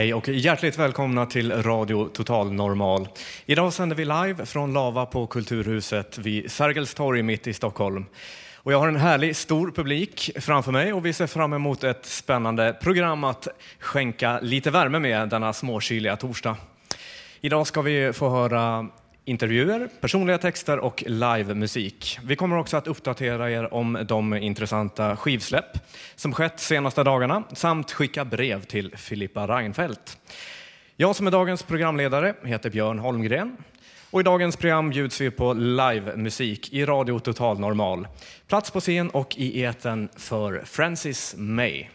Hej och hjärtligt välkomna till Radio Total Normal. Idag sänder vi live från Lava på Kulturhuset vid Sergels torg mitt i Stockholm. Och jag har en härlig stor publik framför mig och vi ser fram emot ett spännande program att skänka lite värme med denna småkyliga torsdag. Idag ska vi få höra intervjuer, personliga texter och livemusik. Vi kommer också att uppdatera er om de intressanta skivsläpp som skett senaste dagarna samt skicka brev till Filippa Reinfeldt. Jag som är dagens programledare heter Björn Holmgren och i dagens program bjuds vi på livemusik i Radio Total Normal. Plats på scen och i eten för Francis May.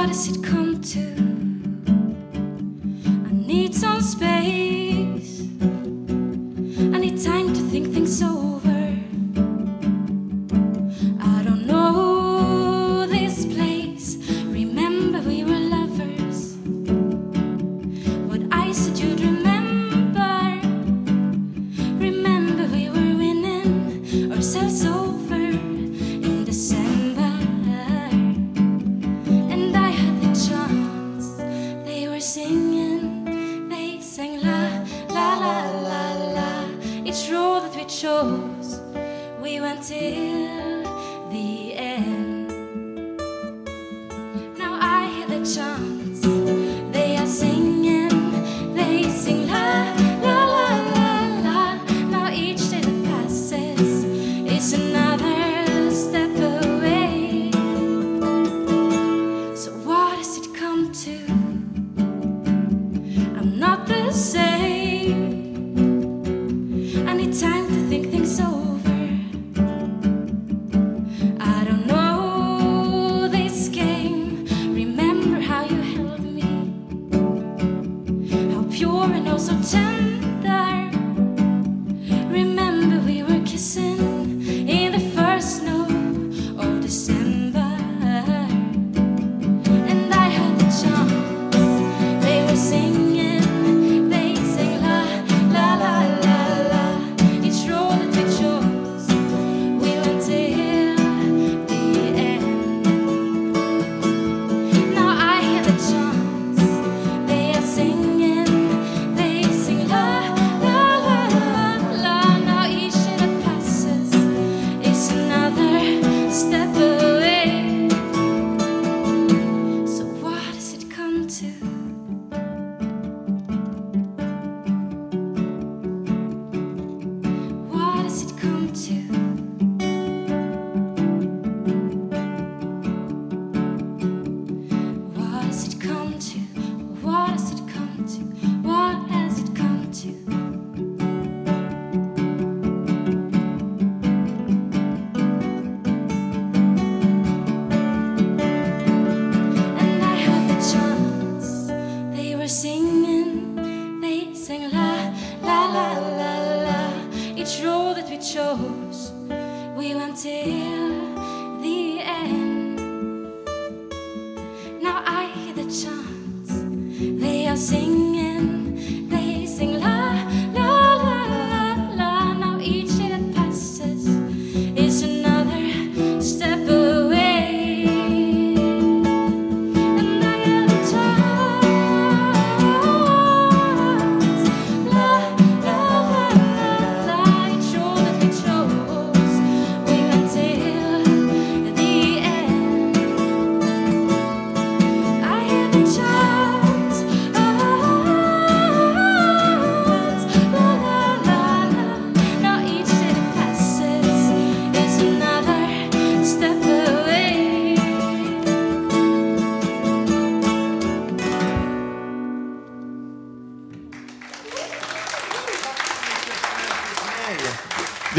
What does it come to? I need some space. I need time to think things over. city.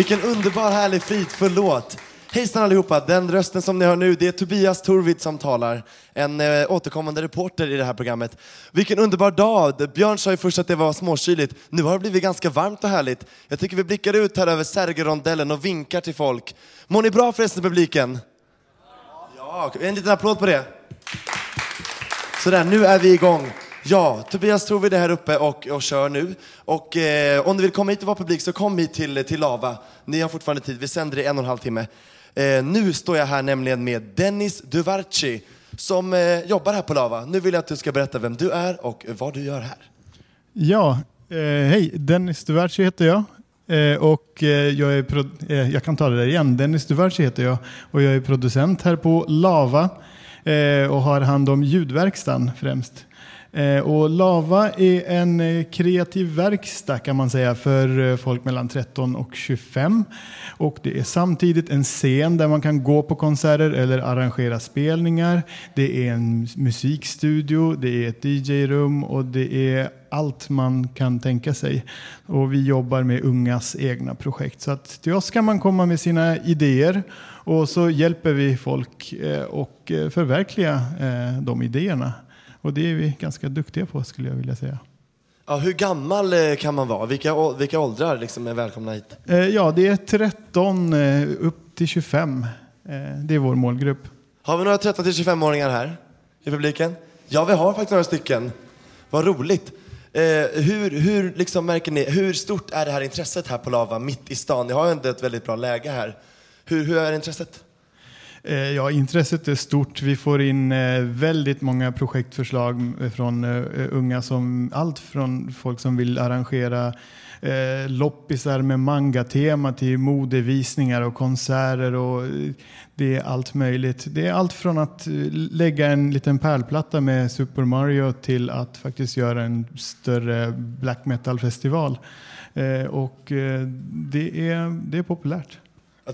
Vilken underbar, härlig, fridfull låt. Hejsan allihopa! Den rösten som ni hör nu, det är Tobias Torvid som talar. En eh, återkommande reporter i det här programmet. Vilken underbar dag! Björn sa ju först att det var småkyligt. Nu har det blivit ganska varmt och härligt. Jag tycker vi blickar ut här över Sergelrondellen och vinkar till folk. Mår ni bra förresten publiken? Ja, en liten applåd på det. Sådär, nu är vi igång. Ja, Tobias Torvid är här uppe och, och kör nu. Och eh, om du vill komma hit och vara publik så kom hit till, till Lava. Ni har fortfarande tid, vi sänder i en och en halv timme. Eh, nu står jag här nämligen med Dennis Duvarci som eh, jobbar här på Lava. Nu vill jag att du ska berätta vem du är och vad du gör här. Ja, eh, hej. Dennis Duvarci heter jag. Eh, och eh, jag, är pro- eh, jag kan ta det där igen. Dennis Duvarci heter jag och jag är producent här på Lava eh, och har hand om ljudverkstan främst. Eh, och Lava är en eh, kreativ verkstad kan man säga för eh, folk mellan 13 och 25. Och det är samtidigt en scen där man kan gå på konserter eller arrangera spelningar. Det är en musikstudio, det är ett DJ-rum och det är allt man kan tänka sig. Och vi jobbar med ungas egna projekt. Så att till oss kan man komma med sina idéer och så hjälper vi folk att och förverkliga de idéerna. Och det är vi ganska duktiga på skulle jag vilja säga. Ja, hur gammal eh, kan man vara? Vilka, vilka åldrar liksom är välkomna hit? Eh, Ja, det är 13 eh, upp till 25. Eh, Det är vår målgrupp. Har vi några 13-25-åringar här i publiken? Ja, vi har faktiskt några stycken. Vad roligt. Hur, hur, liksom märker ni, hur stort är det här intresset här på Lava, mitt i stan? Ni har ju ändå ett väldigt bra läge här. Hur, hur är intresset? Eh, ja, intresset är stort. Vi får in eh, väldigt många projektförslag eh, från unga som allt från folk som vill arrangera loppisar med mangatema till modevisningar och konserter och det är allt möjligt. Det är allt från att lägga en liten pärlplatta med Super Mario till att faktiskt göra en större black metal-festival. Och det är, det är populärt.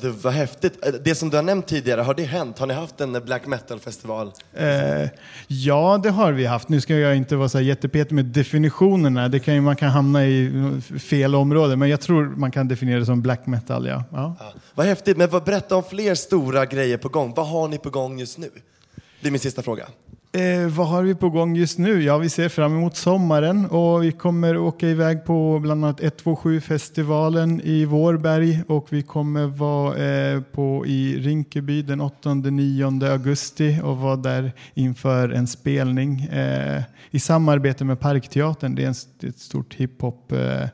Det var häftigt. Eh, Det som du har nämnt tidigare, har det hänt? Har ni haft en black metal-festival? Eh, ja, det har vi haft. Nu ska jag inte vara så jättepetig med definitionerna. Det kan man kan hamna i fel område, men jag tror man kan definiera det som black metal. Ja. Ja. Ja. Vad häftigt, men vad, berätta om fler stora grejer på gång. Vad har ni på gång just nu? Det är min sista fråga. Eh, vad har vi på gång just nu? Ja, vi ser fram emot sommaren och vi kommer åka iväg på bland annat 127-festivalen i Vårberg och vi kommer vara eh, på, i Rinkeby den 8-9 augusti och vara där inför en spelning eh, i samarbete med Parkteatern. Det är en, ett stort hiphop eh,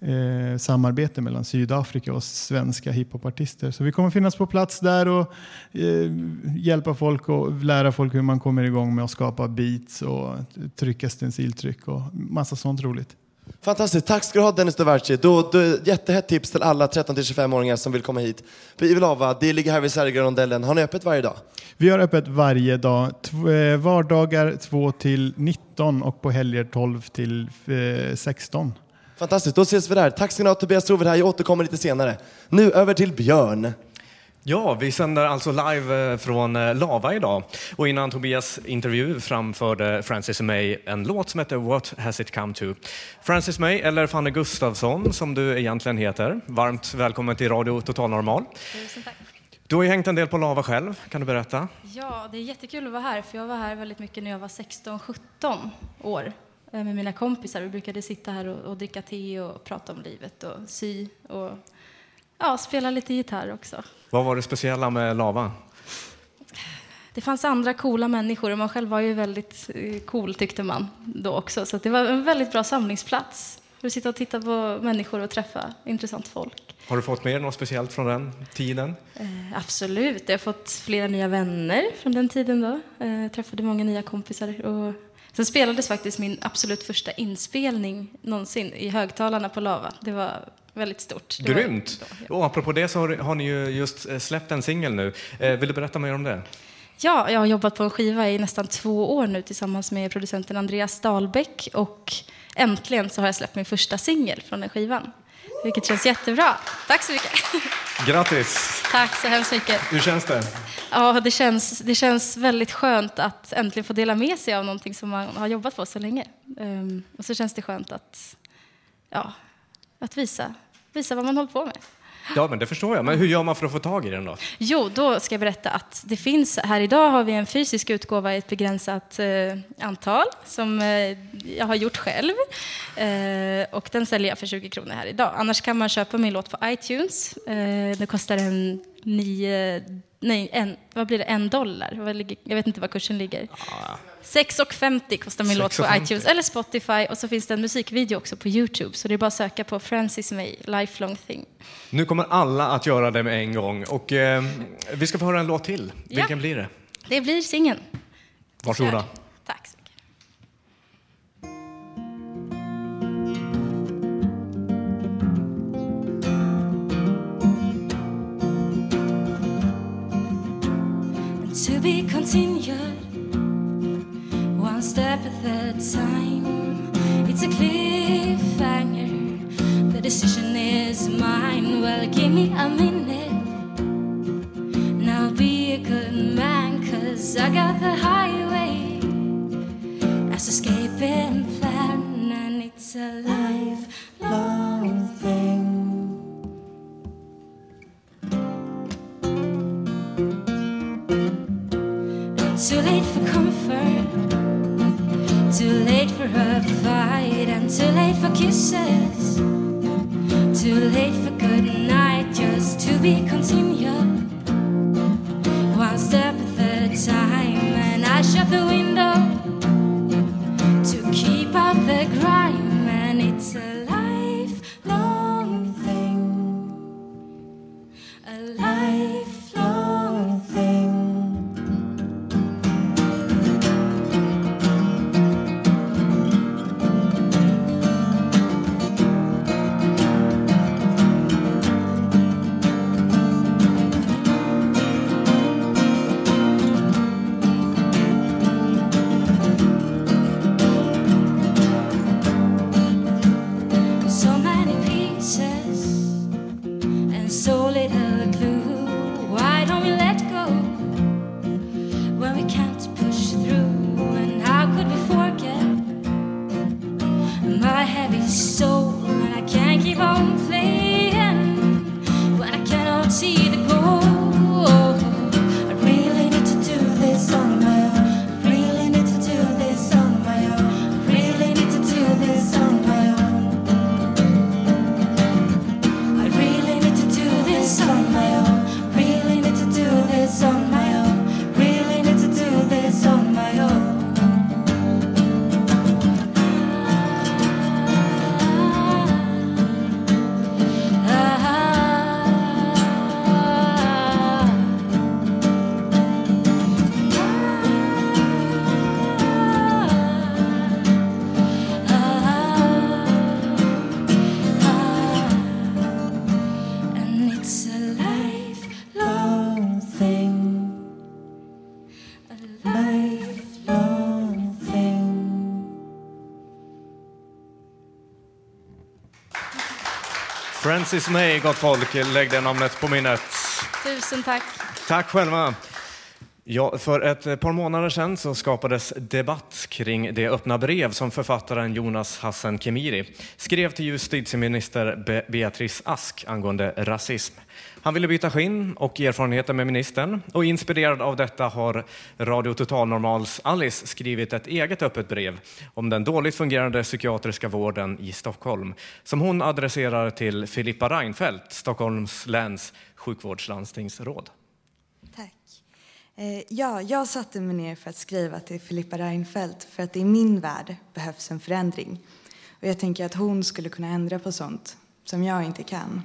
eh, samarbete mellan Sydafrika och svenska hiphopartister. Så vi kommer finnas på plats där och eh, hjälpa folk och lära folk hur man kommer igång med att skapa beats och trycka stenciltryck och massa sånt roligt. Fantastiskt, tack ska du ha Dennis Dovarci. Då, då, jättehett tips till alla 13-25-åringar som vill komma hit. På Ivelava, det ligger här vid Sergelrondellen. Har ni öppet varje dag? Vi har öppet varje dag, eh, vardagar 2 till 19 och på helger 12 till eh, 16. Fantastiskt, då ses vi där. Tack ska ni ha Tobias Trovid här, jag återkommer lite senare. Nu över till Björn. Ja, vi sänder alltså live eh, från eh, Lava idag. Och innan Tobias intervju framförde Francis May en låt som heter What has it come to? Francis May, eller Fanny Gustafsson som du egentligen heter. Varmt välkommen till Radio Total Normal. Tusen tack. Du har ju hängt en del på Lava själv, kan du berätta? Ja, det är jättekul att vara här, för jag var här väldigt mycket när jag var 16-17 år med mina kompisar. Vi brukade sitta här och, och dricka te och prata om livet och sy och ja, spela lite gitarr också. Vad var det speciella med Lava? Det fanns andra coola människor och man själv var ju väldigt eh, cool tyckte man då också. Så det var en väldigt bra samlingsplats för att sitta och titta på människor och träffa intressant folk. Har du fått med dig något speciellt från den tiden? Eh, absolut, jag har fått flera nya vänner från den tiden då. Eh, träffade många nya kompisar. Och sen spelades faktiskt min absolut första inspelning någonsin i högtalarna på Lava. Det var väldigt stort. Det Grymt! då, ja. Och apropå det så har, har ni ju just eh, släppt en singel nu. Eh, vill du berätta mer om det? Ja, jag har jobbat på en skiva i nästan två år nu tillsammans med producenten Andreas Dahlbäck och äntligen så har jag släppt min första singel från den skivan. Vilket känns jättebra. Tack så mycket. Grattis! Tack så hemskt mycket. Hur känns det? Ja, det känns, det känns väldigt skönt att äntligen få dela med sig av någonting som man har jobbat på så länge. Ehm, och så känns det skönt att, ja, att visa, visa vad man håller på med. Ja, men det förstår jag. Men hur gör man för att få tag i den då? Jo, då ska jag berätta att det finns, här idag har vi en fysisk utgåva i ett begränsat eh, antal som eh, jag har gjort själv. Eh, och den säljer jag för 20 kronor här idag. Annars kan man köpa min låt på iTunes. Eh, det kostar en nio, nej, en, vad blir det, en dollar? Jag vet inte vad kursen ligger. 6,50 kostar min låt på 6,50. iTunes eller Spotify och så finns det en musikvideo också på Youtube. Så det är bara att söka på Francis May, Lifelong Thing. Nu kommer alla att göra det med en gång. Och eh, vi ska få höra en låt till. Vilken Ja. blir det? Det blir singeln. Varsågoda. Tack to be continued. One step at a time. It's a cliffhanger. The decision is mine. Well give me a minute. Now be a good man cause i got the highway. As escaping plan and it's a lifelong thing Too late for comfort, too late for a fight, and too late for kisses. Too late for good night, just to be continued. One step at a time, and I shut the window to keep out the grime, and it's a Francis May, gott folk. Lägg det namnet på minnet. Tusen tack. Tack själva. Ja, för ett par månader sedan så skapades debatt kring det öppna brev som författaren Jonas Hassan Khemiri skrev till justitieminister Be- Beatrice Ask angående rasism. Han ville byta skinn och erfarenheter med ministern och inspirerad av detta har Radio Total Normals Alice skrivit ett eget öppet brev om den dåligt fungerande psykiatriska vården i Stockholm som hon adresserar till Filippa Reinfeldt, Stockholms läns sjukvårdslandstingsråd. Eh, ja, jag satte mig ner för att skriva till Filippa Reinfeldt för att i min värld behövs en förändring. Och jag tänker att hon skulle kunna ändra på sånt som jag inte kan.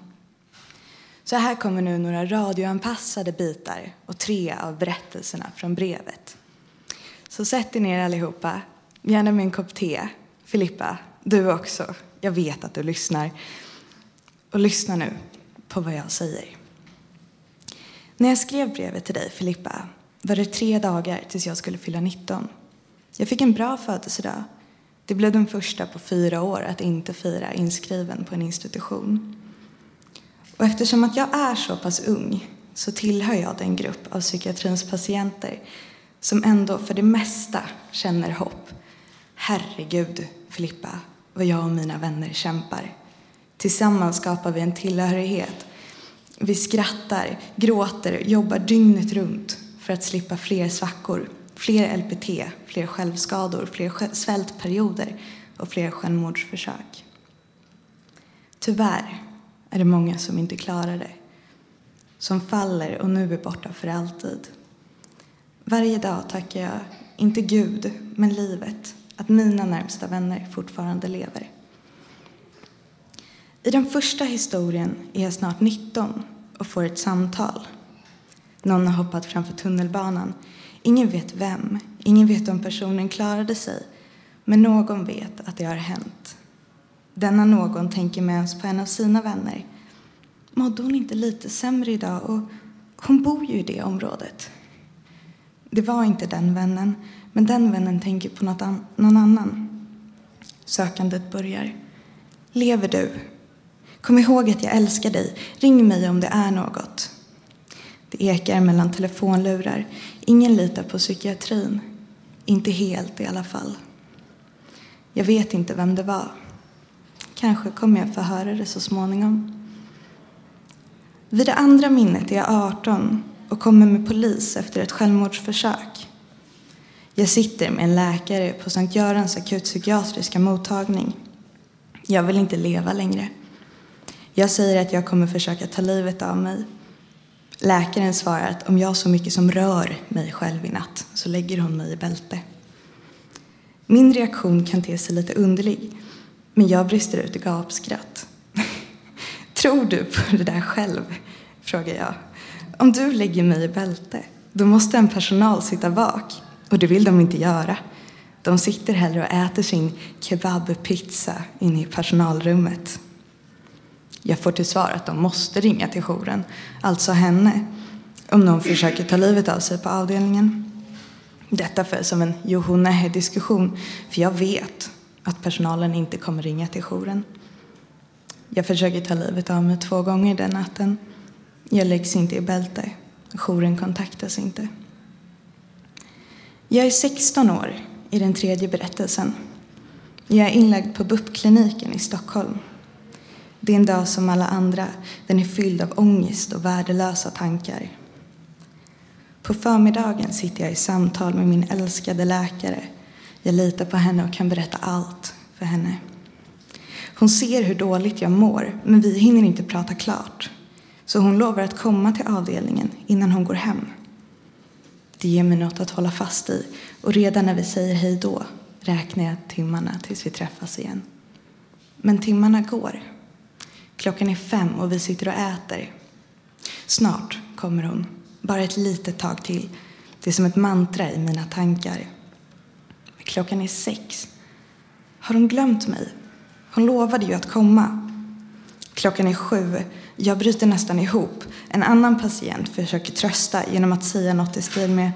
Så här kommer nu några radioanpassade bitar och tre av berättelserna från brevet. Så sätt er ner allihopa, gärna med en kopp te. Filippa, du också. Jag vet att du lyssnar. Och lyssna nu på vad jag säger. När jag skrev brevet till dig, Filippa, var det tre dagar tills jag skulle fylla 19. Jag fick en bra födelsedag. Det blev den första på fyra år att inte fira inskriven på en institution. Och eftersom att jag är så pass ung så tillhör jag den grupp av psykiatrins patienter som ändå för det mesta känner hopp. Herregud, Filippa, vad jag och mina vänner kämpar. Tillsammans skapar vi en tillhörighet Vi skrattar, gråter, jobbar dygnet runt för att slippa fler svackor, fler LPT, fler självskador, fler svältperioder och fler självmordsförsök. Tyvärr är det många som inte klarar det. Som faller och nu är borta för alltid. Varje dag tackar jag, inte Gud, men livet, att mina närmsta vänner fortfarande lever. I den första historien är jag snart 19 och får ett samtal. Någon har hoppat framför tunnelbanan. Ingen vet vem, ingen vet om personen klarade sig. Men någon vet att det har hänt. Denna någon tänker med ens på en av sina vänner. Mådde hon inte lite sämre idag? Och hon bor ju i det området. Det var inte den vännen, men den vännen tänker på något an någon annan. Sökandet börjar. Lever du? Kom ihåg att jag älskar dig. Ring mig om det är något. Det ekar mellan telefonlurar. Ingen litar på psykiatrin. Inte helt i alla fall. Jag vet inte vem det var. Kanske kommer jag få höra det så småningom. Vid det andra minnet är jag 18 och kommer med polis efter ett självmordsförsök. Jag sitter med en läkare på Sankt Görans akutpsykiatriska mottagning. Jag vill inte leva längre. Jag säger att jag kommer försöka ta livet av mig. Läkaren svarar att om jag så mycket som rör mig själv i natt så lägger hon mig i bälte. Min reaktion kan te sig lite underlig, men jag brister ut i gapskratt. Tror du på det där själv? frågar jag. Om du lägger mig i bälte, då måste en personal sitta bak Och det vill de inte göra. De sitter hellre och äter sin kebabpizza inne i personalrummet. Jag får till svar att de måste ringa till jouren, alltså henne, om någon försöker ta livet av sig på avdelningen. Detta följs som en joho diskussion för jag vet att personalen inte kommer ringa till jouren. Jag försöker ta livet av mig två gånger den natten. Jag läggs inte i bälte. Jouren kontaktas inte. Jag är 16 år i den tredje berättelsen. Jag är inlagd på BUP-kliniken i Stockholm. Det är en dag som alla andra. Den är fylld av ångest och värdelösa tankar. På förmiddagen sitter jag i samtal med min älskade läkare. Jag litar på henne och kan berätta allt för henne. Hon ser hur dåligt jag mår, men vi hinner inte prata klart. Så hon lovar att komma till avdelningen innan hon går hem. Det ger mig något att hålla fast i och redan när vi säger hej då räknar jag timmarna tills vi träffas igen. Men timmarna går. Klockan är fem och vi sitter och äter. Snart kommer hon. Bara ett litet tag till. Det är som ett mantra i mina tankar. Klockan är sex. Har hon glömt mig? Hon lovade ju att komma. Klockan är sju. Jag bryter nästan ihop. En annan patient försöker trösta genom att säga något i stil med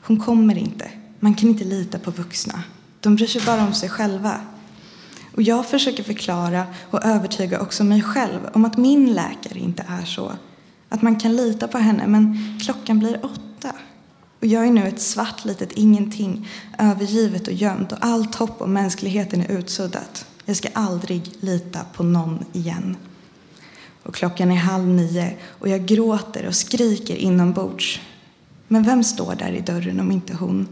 Hon kommer inte. Man kan inte lita på vuxna. De bryr sig bara om sig själva. Och jag försöker förklara och övertyga också mig själv om att min läkare inte är så. Att man kan lita på henne, men klockan blir åtta. Och jag är nu ett svart litet ingenting, övergivet och gömt och allt hopp om mänskligheten är utsuddat. Jag ska aldrig lita på någon igen. Och klockan är halv nio och jag gråter och skriker inombords. Men vem står där i dörren om inte hon?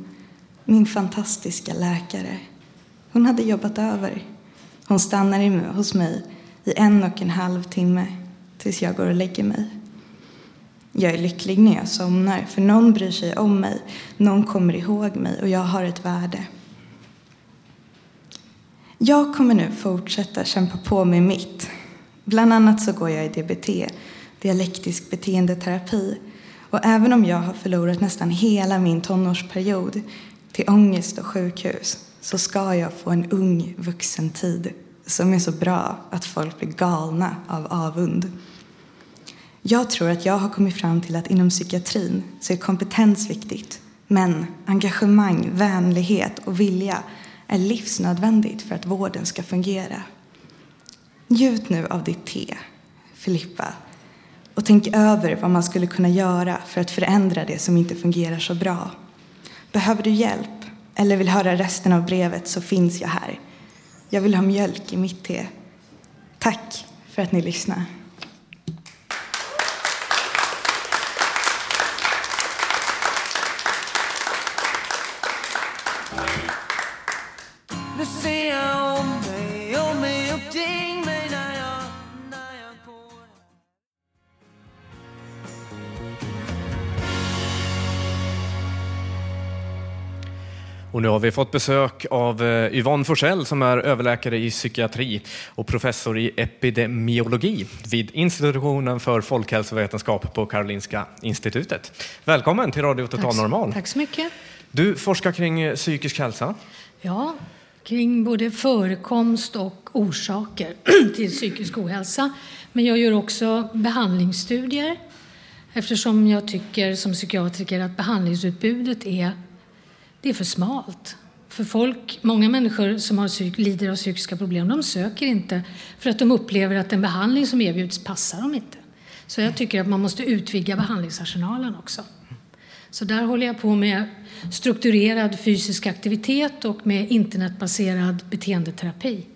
Min fantastiska läkare. Hon hade jobbat över. Hon stannar hos mig i en och en halv timme tills jag går och lägger mig. Jag är lycklig när jag somnar, för någon bryr sig om mig, någon kommer ihåg mig och jag har ett värde. Jag kommer nu fortsätta kämpa på med mitt. Bland annat så går jag i DBT, dialektisk beteendeterapi. Och även om jag har förlorat nästan hela min tonårsperiod till ångest och sjukhus så ska jag få en ung vuxen tid som är så bra att folk blir galna av avund. Jag tror att jag har kommit fram till att inom psykiatrin så är kompetens viktigt. Men engagemang, vänlighet och vilja är livsnödvändigt för att vården ska fungera. Njut nu av ditt te, Filippa, och tänk över vad man skulle kunna göra för att förändra det som inte fungerar så bra. Behöver du hjälp eller vill höra resten av brevet så finns jag här. Jag vill ha mjölk i mitt te. Tack för att ni lyssnade. Och nu har vi fått besök av eh, Yvonne Forsell som är överläkare i psykiatri och professor i epidemiologi vid institutionen för folkhälsovetenskap på Karolinska institutet. Välkommen till Radio Total Normal. Tack så mycket. Du forskar kring eh, psykisk hälsa. Ja, kring både förekomst och orsaker till psykisk ohälsa. Men jag gör också behandlingsstudier eftersom jag tycker som psykiatriker att behandlingsutbudet är, det är för smalt. För folk, många människor som har psyk, lider av psykiska problem, de söker inte för att de upplever att den behandling som erbjuds passar dem inte. Så jag tycker att man måste utvidga behandlingsarsenalen också. Så där håller jag på med strukturerad fysisk aktivitet och med internetbaserad beteendeterapi.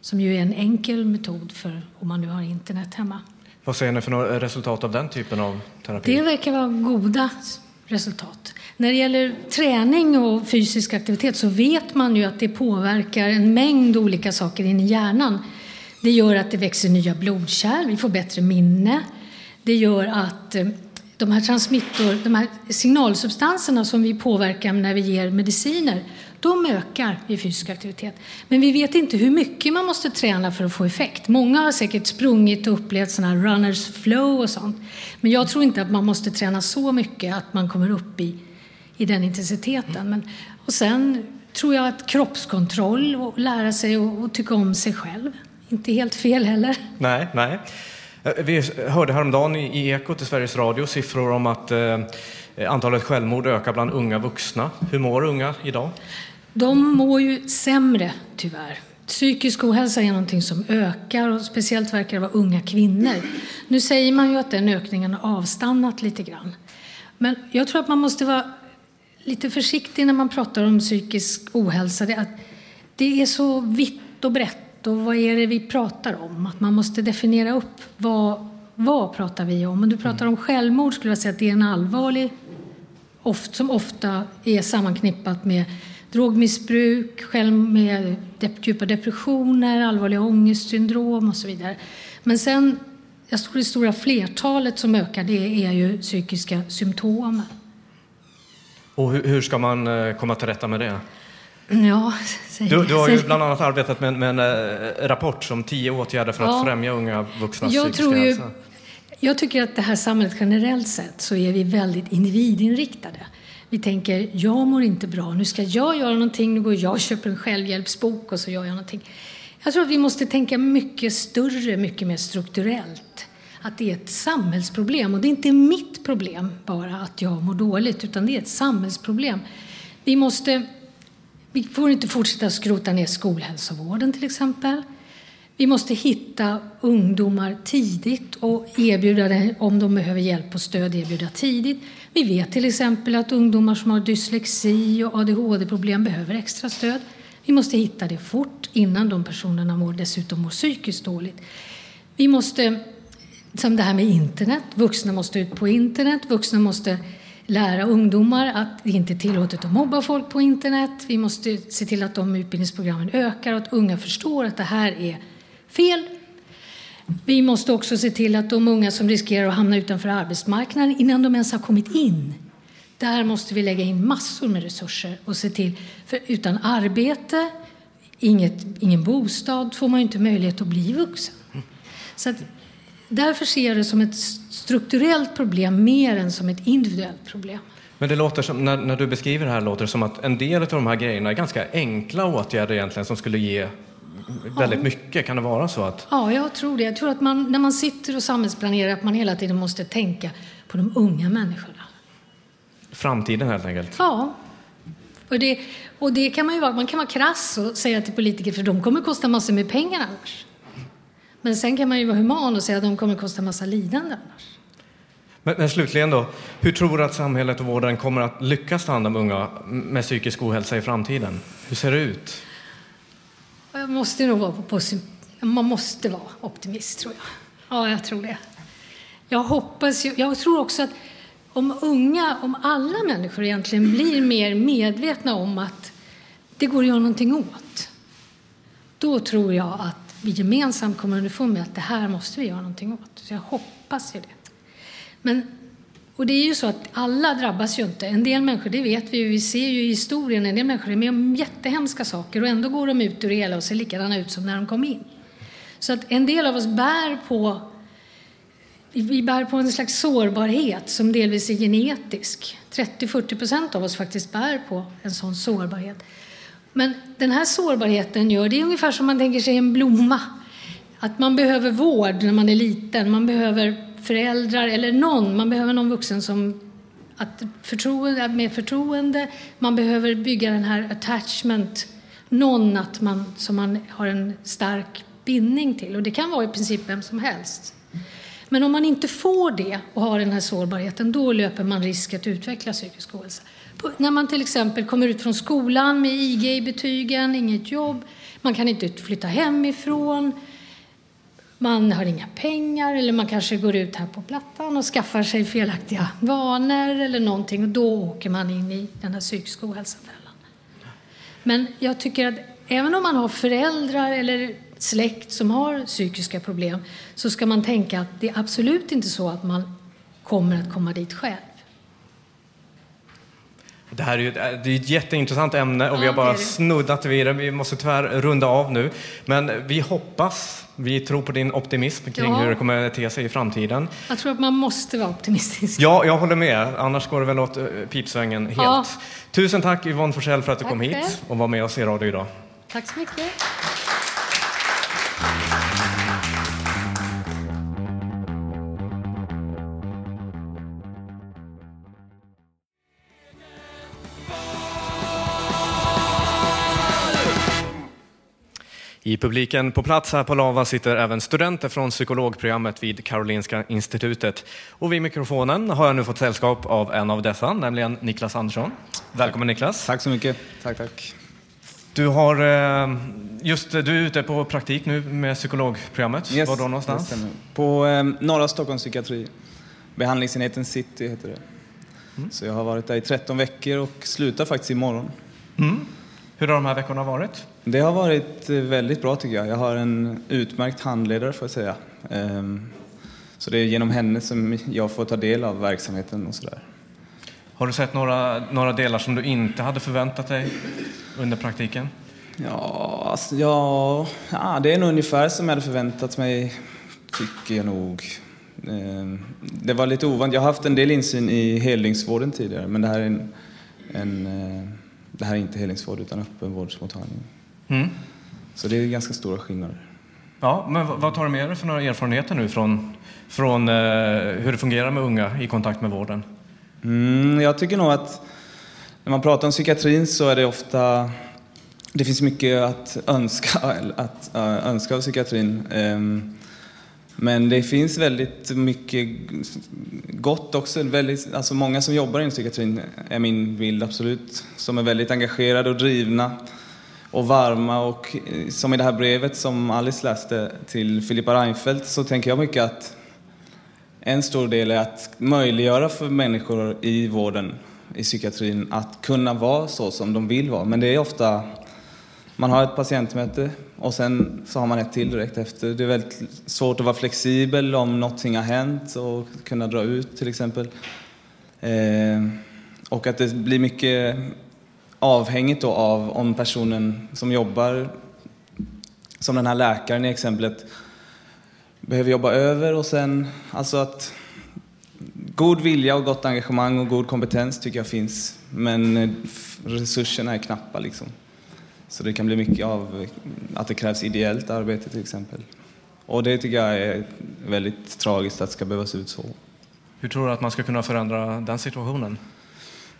Som ju är en enkel metod för om man nu har internet hemma. Vad ser ni för några resultat av den typen av terapi? Det verkar vara goda resultat. När det gäller träning och fysisk aktivitet så vet man ju att det påverkar en mängd olika saker in i hjärnan. Det gör att det växer nya blodkärl, vi får bättre minne. Det gör att eh, de här transmittor, de här signalsubstanserna som vi påverkar när vi ger mediciner, de ökar vid fysisk aktivitet. Men vi vet inte hur mycket man måste träna för att få effekt. Många har säkert sprungit och upplevt sådana här runners flow och sånt. Men jag tror inte att man måste träna så mycket att man kommer upp i, i den intensiteten. Men, och sen tror jag att kroppskontroll och lära sig att tycka om sig själv, inte helt fel heller. Nej, nej. Eh, vi hörde häromdagen i Ekot i Sveriges Radio siffror om att eh, antalet självmord ökar bland unga vuxna. Hur mår unga idag? De mår ju sämre, tyvärr. Psykisk ohälsa är någonting som ökar och speciellt verkar det vara unga kvinnor. Nu säger man ju att den ökningen har avstannat lite grann. Men jag tror att man måste vara lite försiktig när man pratar om psykisk ohälsa. Det, att det är så vitt och brett och vad är det vi pratar om? Att man måste definiera upp vad, vad pratar vi om? Om du pratar om självmord skulle jag säga att det är en allvarlig oft, som ofta är sammanknippat med drogmissbruk, själv med djupa depressioner, allvarliga ångestsyndrom och så vidare. Men sen, jag tror det stora flertalet som ökar det är ju psykiska symptom. Och hur, hur ska man eh, komma till rätta med det? Ja, säg, Du, du har ju bland annat arbetat med, med en eh, rapport som tio åtgärder för att Ja. främja unga vuxnas Jag psykiska tror ju, hälsa. jag tycker att det här samhället generellt sett så är vi väldigt individinriktade. Vi tänker, jag mår inte bra, nu ska jag göra någonting, nu går jag och köper en självhjälpsbok och så gör jag någonting. Jag tror att vi måste tänka mycket större, mycket mer strukturellt. Att det är ett samhällsproblem och det är inte mitt problem bara att jag mår dåligt utan det är ett samhällsproblem. Vi måste vi får inte fortsätta skrota ner skolhälsovården till exempel. Vi måste hitta ungdomar tidigt och erbjuda det, om de behöver hjälp och stöd, erbjuda tidigt. Vi vet till exempel att ungdomar som har dyslexi och ADHD-problem behöver extra stöd. Vi måste hitta det fort innan de personerna mår, dessutom mår psykiskt dåligt. Vi måste, som det här med internet, vuxna måste ut på internet, vuxna måste lära ungdomar att det inte är tillåtet att mobba folk på internet. Vi måste se till att de utbildningsprogrammen ökar och att unga förstår att det här är fel. Vi måste också se till att de unga som riskerar att hamna utanför arbetsmarknaden innan de ens har kommit in, där måste vi lägga in massor med resurser och se till, för utan arbete, inget, ingen bostad, får man ju inte möjlighet att bli vuxen. Så att, därför ser jag det som ett strukturellt problem mer än som ett individuellt problem. Men det låter som, när, när du beskriver det här låter det som att en del av de här grejerna är ganska enkla åtgärder egentligen som skulle ge väldigt mycket. Kan det vara så att Ja, jag tror det. Jag tror att man, när man sitter och samhällsplanerar att man hela tiden måste tänka på de unga människorna. framtiden helt enkelt? Ja. Och det, och det kan man ju vara, man kan vara krass och säga till politiker för de kommer kosta massor med pengar annars. Men sen kan man ju vara human och säga att de kommer kosta massa lidande annars. Men, men slutligen då, hur tror du att samhället och vården kommer att lyckas ta hand om unga med psykisk ohälsa i framtiden? Hur ser det ut? Jag måste nog vara på, på, man måste vara optimist tror jag. Ja, jag tror det. Jag hoppas ju, jag tror också att om unga, om alla människor egentligen blir mer medvetna om att det går att göra någonting åt. Då tror jag att vi gemensamt kommer underfund med att det här måste vi göra någonting åt. Så jag hoppas ju det. Men, och det är ju så att alla drabbas ju inte. En del människor, det vet vi ju, vi ser ju i historien, en del människor är med om jättehemska saker och ändå går de ut ur det hela och ser likadana ut som när de kom in. Så att en del av oss bär på vi bär på en slags sårbarhet som delvis är genetisk. 30-40 procent av oss faktiskt bär på en sån sårbarhet. Men den här sårbarheten gör, det är ungefär som man tänker sig en blomma. Att man behöver vård när man är liten, man behöver föräldrar eller någon, man behöver någon vuxen som att förtroende, med förtroende, man behöver bygga den här attachment, någon att man, som man har en stark bindning till. Och det kan vara i princip vem som helst. Men om man inte får det och har den här sårbarheten, då löper man risk att utveckla psykisk ohälsa. När man till exempel kommer ut från skolan med IG i betygen, inget jobb, man kan inte flytta hemifrån, man har inga pengar eller man kanske går ut här på Plattan och skaffar sig felaktiga vanor eller någonting och då åker man in i den här psykiska ohälsofällan. Men jag tycker att även om man har föräldrar eller släkt som har psykiska problem så ska man tänka att det är absolut inte så att man kommer att komma dit själv. Det här är ju det är ett jätteintressant ämne och vi har bara snuddat vid det. Vi måste tyvärr runda av nu. Men vi hoppas, vi tror på din optimism kring Ja. hur det kommer att te sig i framtiden. Jag tror att man måste vara optimistisk. Ja, jag håller med. Annars går det väl åt eh, pipsvängen helt. Ja. Tusen tack Yvonne Forsell för att du Tack kom hit och var med oss i radio idag. Tack så mycket. I publiken på plats här på Lava sitter även studenter från psykologprogrammet vid Karolinska institutet. Och vid mikrofonen har jag nu fått sällskap av en av dessa, nämligen Niklas Andersson. Välkommen Niklas. Tack så mycket. Tack, tack. Du, har, eh, just, du är ute på praktik nu med psykologprogrammet. Yes, Var då någonstans? På eh, norra Stockholms psykiatri. Behandlingsenheten City heter det. Mm. Så jag har varit där i 13 veckor och slutar faktiskt imorgon. Mm. Hur har de här veckorna varit? Det har varit eh, väldigt bra tycker jag. Jag har en utmärkt handledare får jag säga. Ehm, Så det är genom henne som jag får ta del av verksamheten och sådär. Har du sett några, några delar som du inte hade förväntat dig under praktiken? Ja, alltså, ja, ja, det är nog ungefär som jag hade förväntat mig, tycker jag nog. Ehm, Det var lite ovant. Jag har haft en del insyn i heldygnsvården tidigare, men det här är, en, en, eh, det här är inte heldygnsvård utan öppenvårdsmottagning. Mm. Så det är ganska stora skillnader. Ja, men vad- tar du med dig för några erfarenheter nu från, från eh, hur det fungerar med unga i kontakt med vården? Mm, jag tycker nog att när man pratar om psykiatrin så är det ofta det finns mycket att önska, att, äh, önska av psykiatrin. Men det finns väldigt mycket gott också. Väldigt, alltså många som jobbar inom psykiatrin är min bild absolut. Som är väldigt engagerade och drivna och varma. Och eh, som i det här brevet som Alice läste till Filippa Reinfeldt så tänker jag mycket att en stor del är att möjliggöra för människor i vården, i psykiatrin, att kunna vara så som de vill vara. Men det är ofta, man har ett patientmöte och sen så har man ett till direkt efter. Det är väldigt svårt att vara flexibel om någonting har hänt och kunna dra ut till exempel. Eh, och att det blir mycket avhängigt då av om personen som jobbar, som den här läkaren i exemplet, behöver jobba över och sen, alltså att god vilja och gott engagemang och god kompetens tycker jag finns. Men resurserna är knappa liksom. Så det kan bli mycket av eh, att det krävs ideellt arbete till exempel. Och det tycker jag är väldigt tragiskt att det ska behöva se ut så. Hur tror du att man ska kunna förändra den situationen?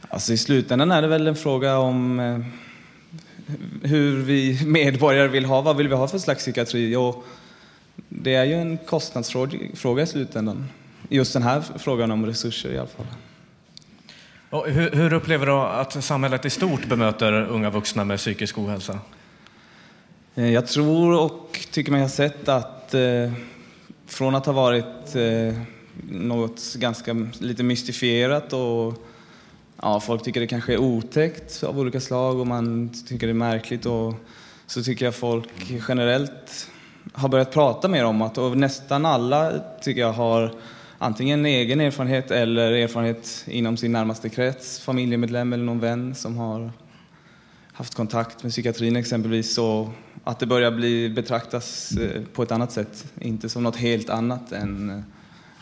Alltså i slutändan är det väl en fråga om eh, hur vi medborgare vill ha, vad vill vi ha för slags psykiatri? Och det är ju en kostnadsfråga fråga i slutändan. Just den här frågan om resurser i alla fall. Och hur, hur upplever du att samhället i stort bemöter unga vuxna med psykisk ohälsa? Eh, jag tror och tycker mig ha sett att eh, från att ha varit eh, något ganska lite mystifierat och ja, folk tycker det kanske är otäckt av olika slag och man tycker det är märkligt och så tycker jag folk generellt har börjat prata mer om att och nästan alla tycker jag har antingen egen erfarenhet eller erfarenhet inom sin närmaste krets, familjemedlem eller någon vän som har haft kontakt med psykiatrin exempelvis. Så att det börjar bli betraktas eh, på ett annat sätt, inte som något helt annat än, eh,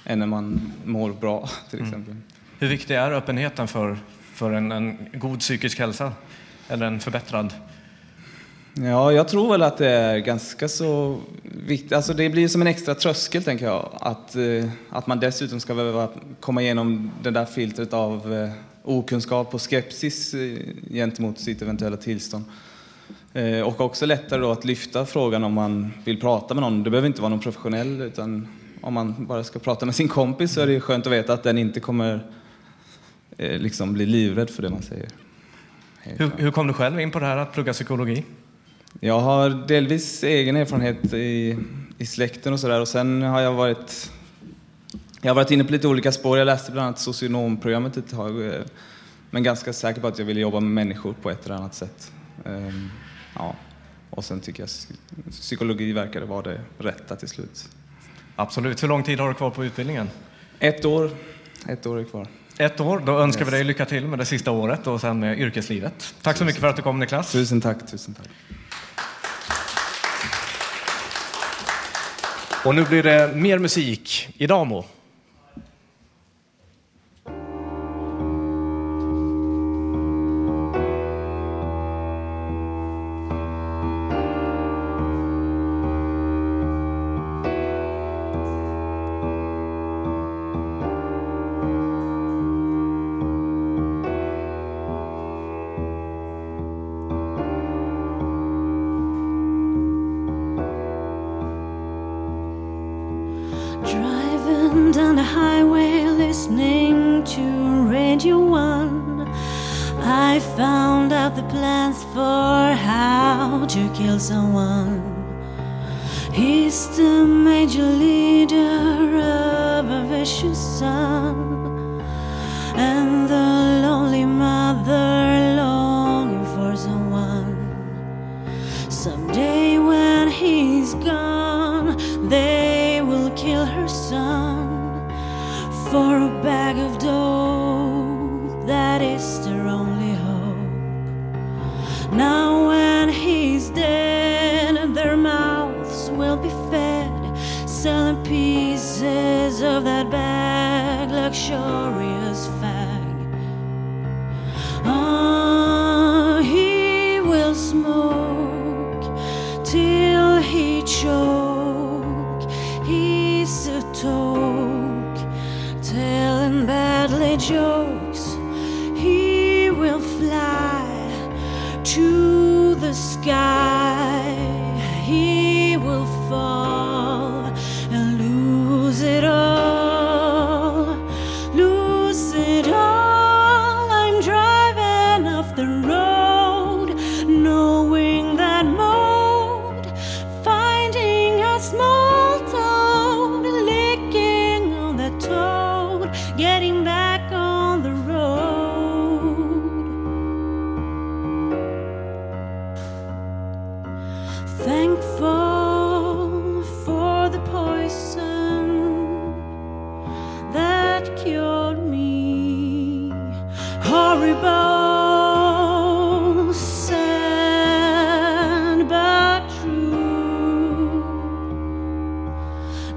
än när man mår bra till exempel. Hur viktig är öppenheten för, för en, en god psykisk hälsa? Eller en förbättrad? Ja, jag tror väl att det är ganska så viktigt. Alltså det blir som en extra tröskel, tänker jag. Att, eh, att man dessutom ska behöva komma igenom det där filtret av eh, okunskap och skepsis eh, gentemot sitt eventuella tillstånd. Och också lättare då att lyfta frågan om man vill prata med någon. Det behöver inte vara någon professionell, utan om man bara ska prata med sin kompis så är det skönt att veta att den inte kommer liksom bli livrädd för det man säger. Hur, hur kom du själv in på det här att plugga psykologi? Jag har delvis egen erfarenhet i, i släkten och sådär och sen har jag varit jag har varit inne på lite olika spår. Jag läste bland annat socionomprogrammet ett tag eh, men ganska säker på att jag ville jobba med människor på ett eller annat sätt. Ehm, Ja. Och sen tycker jag psykologi verkade vara det rätta till slut. Absolut. Hur lång tid har du kvar på utbildningen? Ett år. Ett år är kvar. Ett år. Då önskar Yes. vi dig lycka till med det sista året och sen med yrkeslivet. Tack så mycket för att du kom Niklas. Tusen tack, tusen tack. Och nu blir det mer musik i Damo.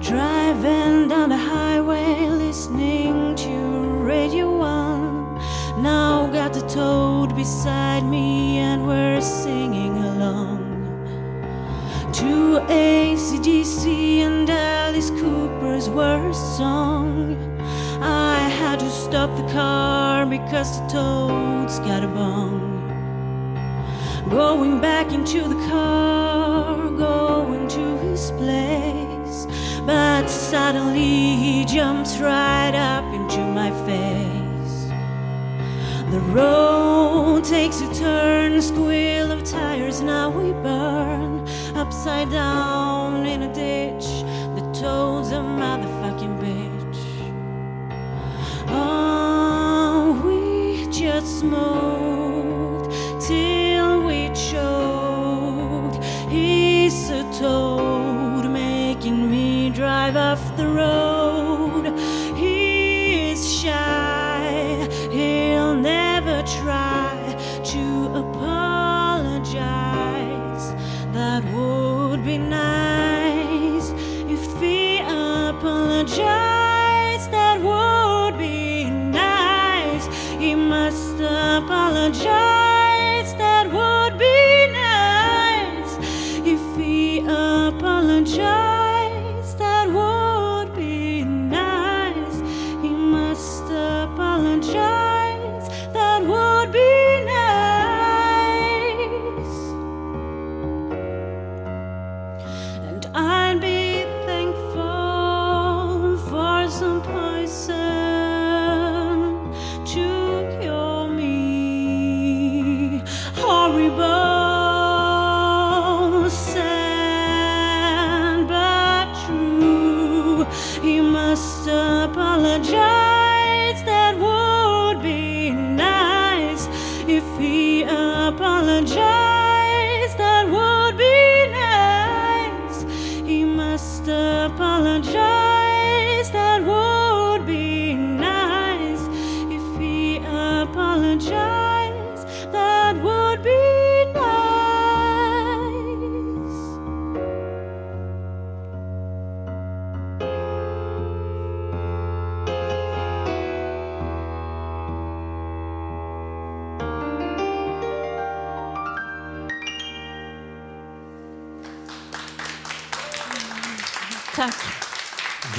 driving down the highway listening to radio on now got the toad beside me and we're singing along to a c d c and dallas cooper's worst Song. I had to stop the car car because the toad's got a bong. Going back into the car, going to his place. But suddenly he jumps right up into my face. The road takes a turn, squeal of tires, now we burn upside down in a ditch. The toad's a motherfucking just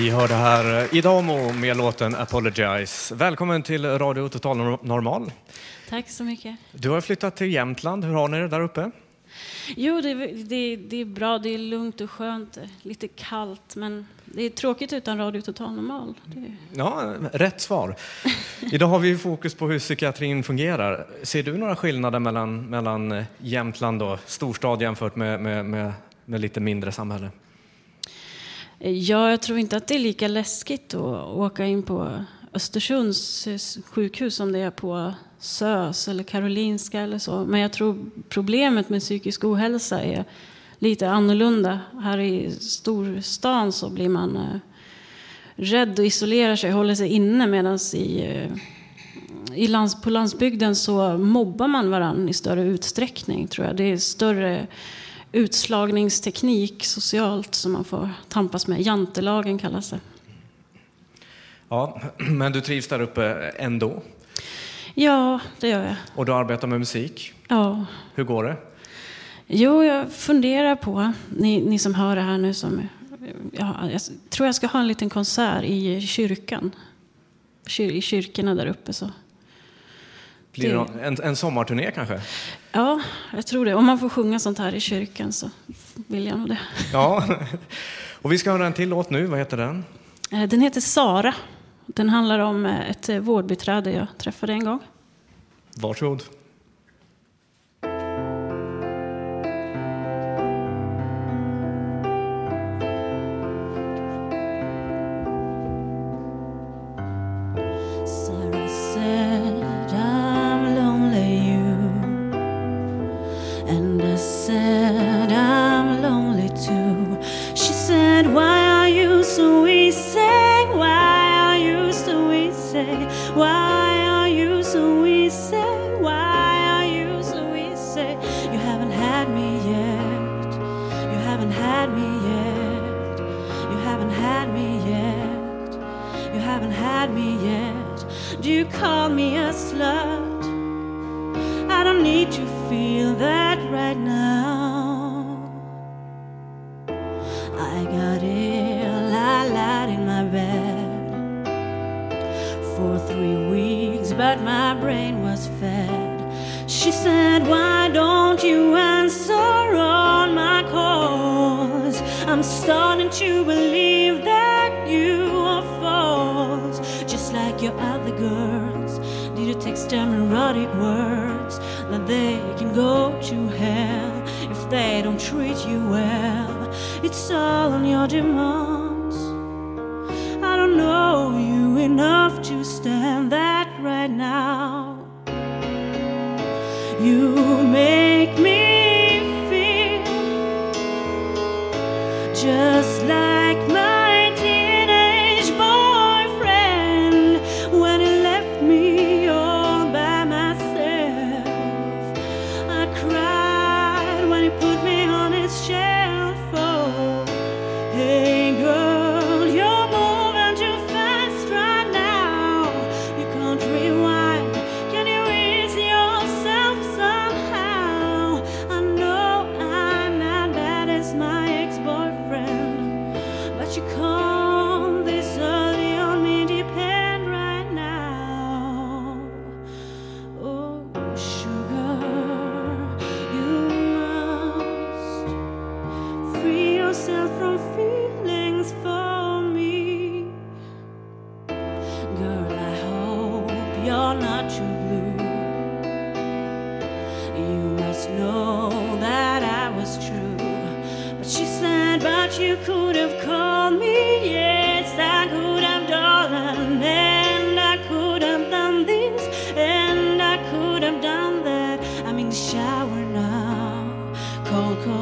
Vi hörde här eh, Idamo med låten Apologize. Välkommen till Radio Total Normal. Tack så mycket. Du har flyttat till Jämtland. Hur har ni det där uppe? Jo, det, det, det är bra. Det är lugnt och skönt. Lite kallt, men det är tråkigt utan Radio Total Normal. Det, Ja, rätt svar. Idag har vi fokus på hur psykiatrin fungerar. Ser du några skillnader mellan, mellan eh, Jämtland och storstad jämfört med, med, med, med lite mindre samhälle? Ja, jag tror inte att det är lika läskigt att åka in på Östersunds sjukhus som det är på SÖS eller Karolinska eller så. Men jag tror problemet med psykisk ohälsa är lite annorlunda. Här i storstan så blir man eh, rädd och isolerar sig, håller sig inne medan i, eh, i lands, på landsbygden så mobbar man varandra i större utsträckning tror jag. Det är större utslagningsteknik socialt som man får tampas med. Jantelagen kallas det. Ja, men du trivs där uppe ändå Ja, det gör jag. och du arbetar med musik. Ja. Hur går det? Jo, jag funderar på, ni, ni som hör det här nu som... Ja, jag tror jag ska ha en liten konsert i kyrkan. Kyr, I kyrkorna där uppe. Så. Blir det en, en sommarturné kanske? Ja, jag tror det. Om man får sjunga sånt här i kyrkan så vill jag nog det. Ja. Och vi ska höra en till låt nu. Vad heter den? Eh, Den heter Sara. Den handlar om eh, ett eh, vårdbiträde jag träffade en gång. Varsågod. Had me yet. Do you call me a slut? I don't need to feel that right now. I got ill, I lied in my bed for three weeks, but my brain was fed. She said, Why they can go to hell if they don't treat you well? It's all on your demands. I don't know you enough to stand that right now. You make me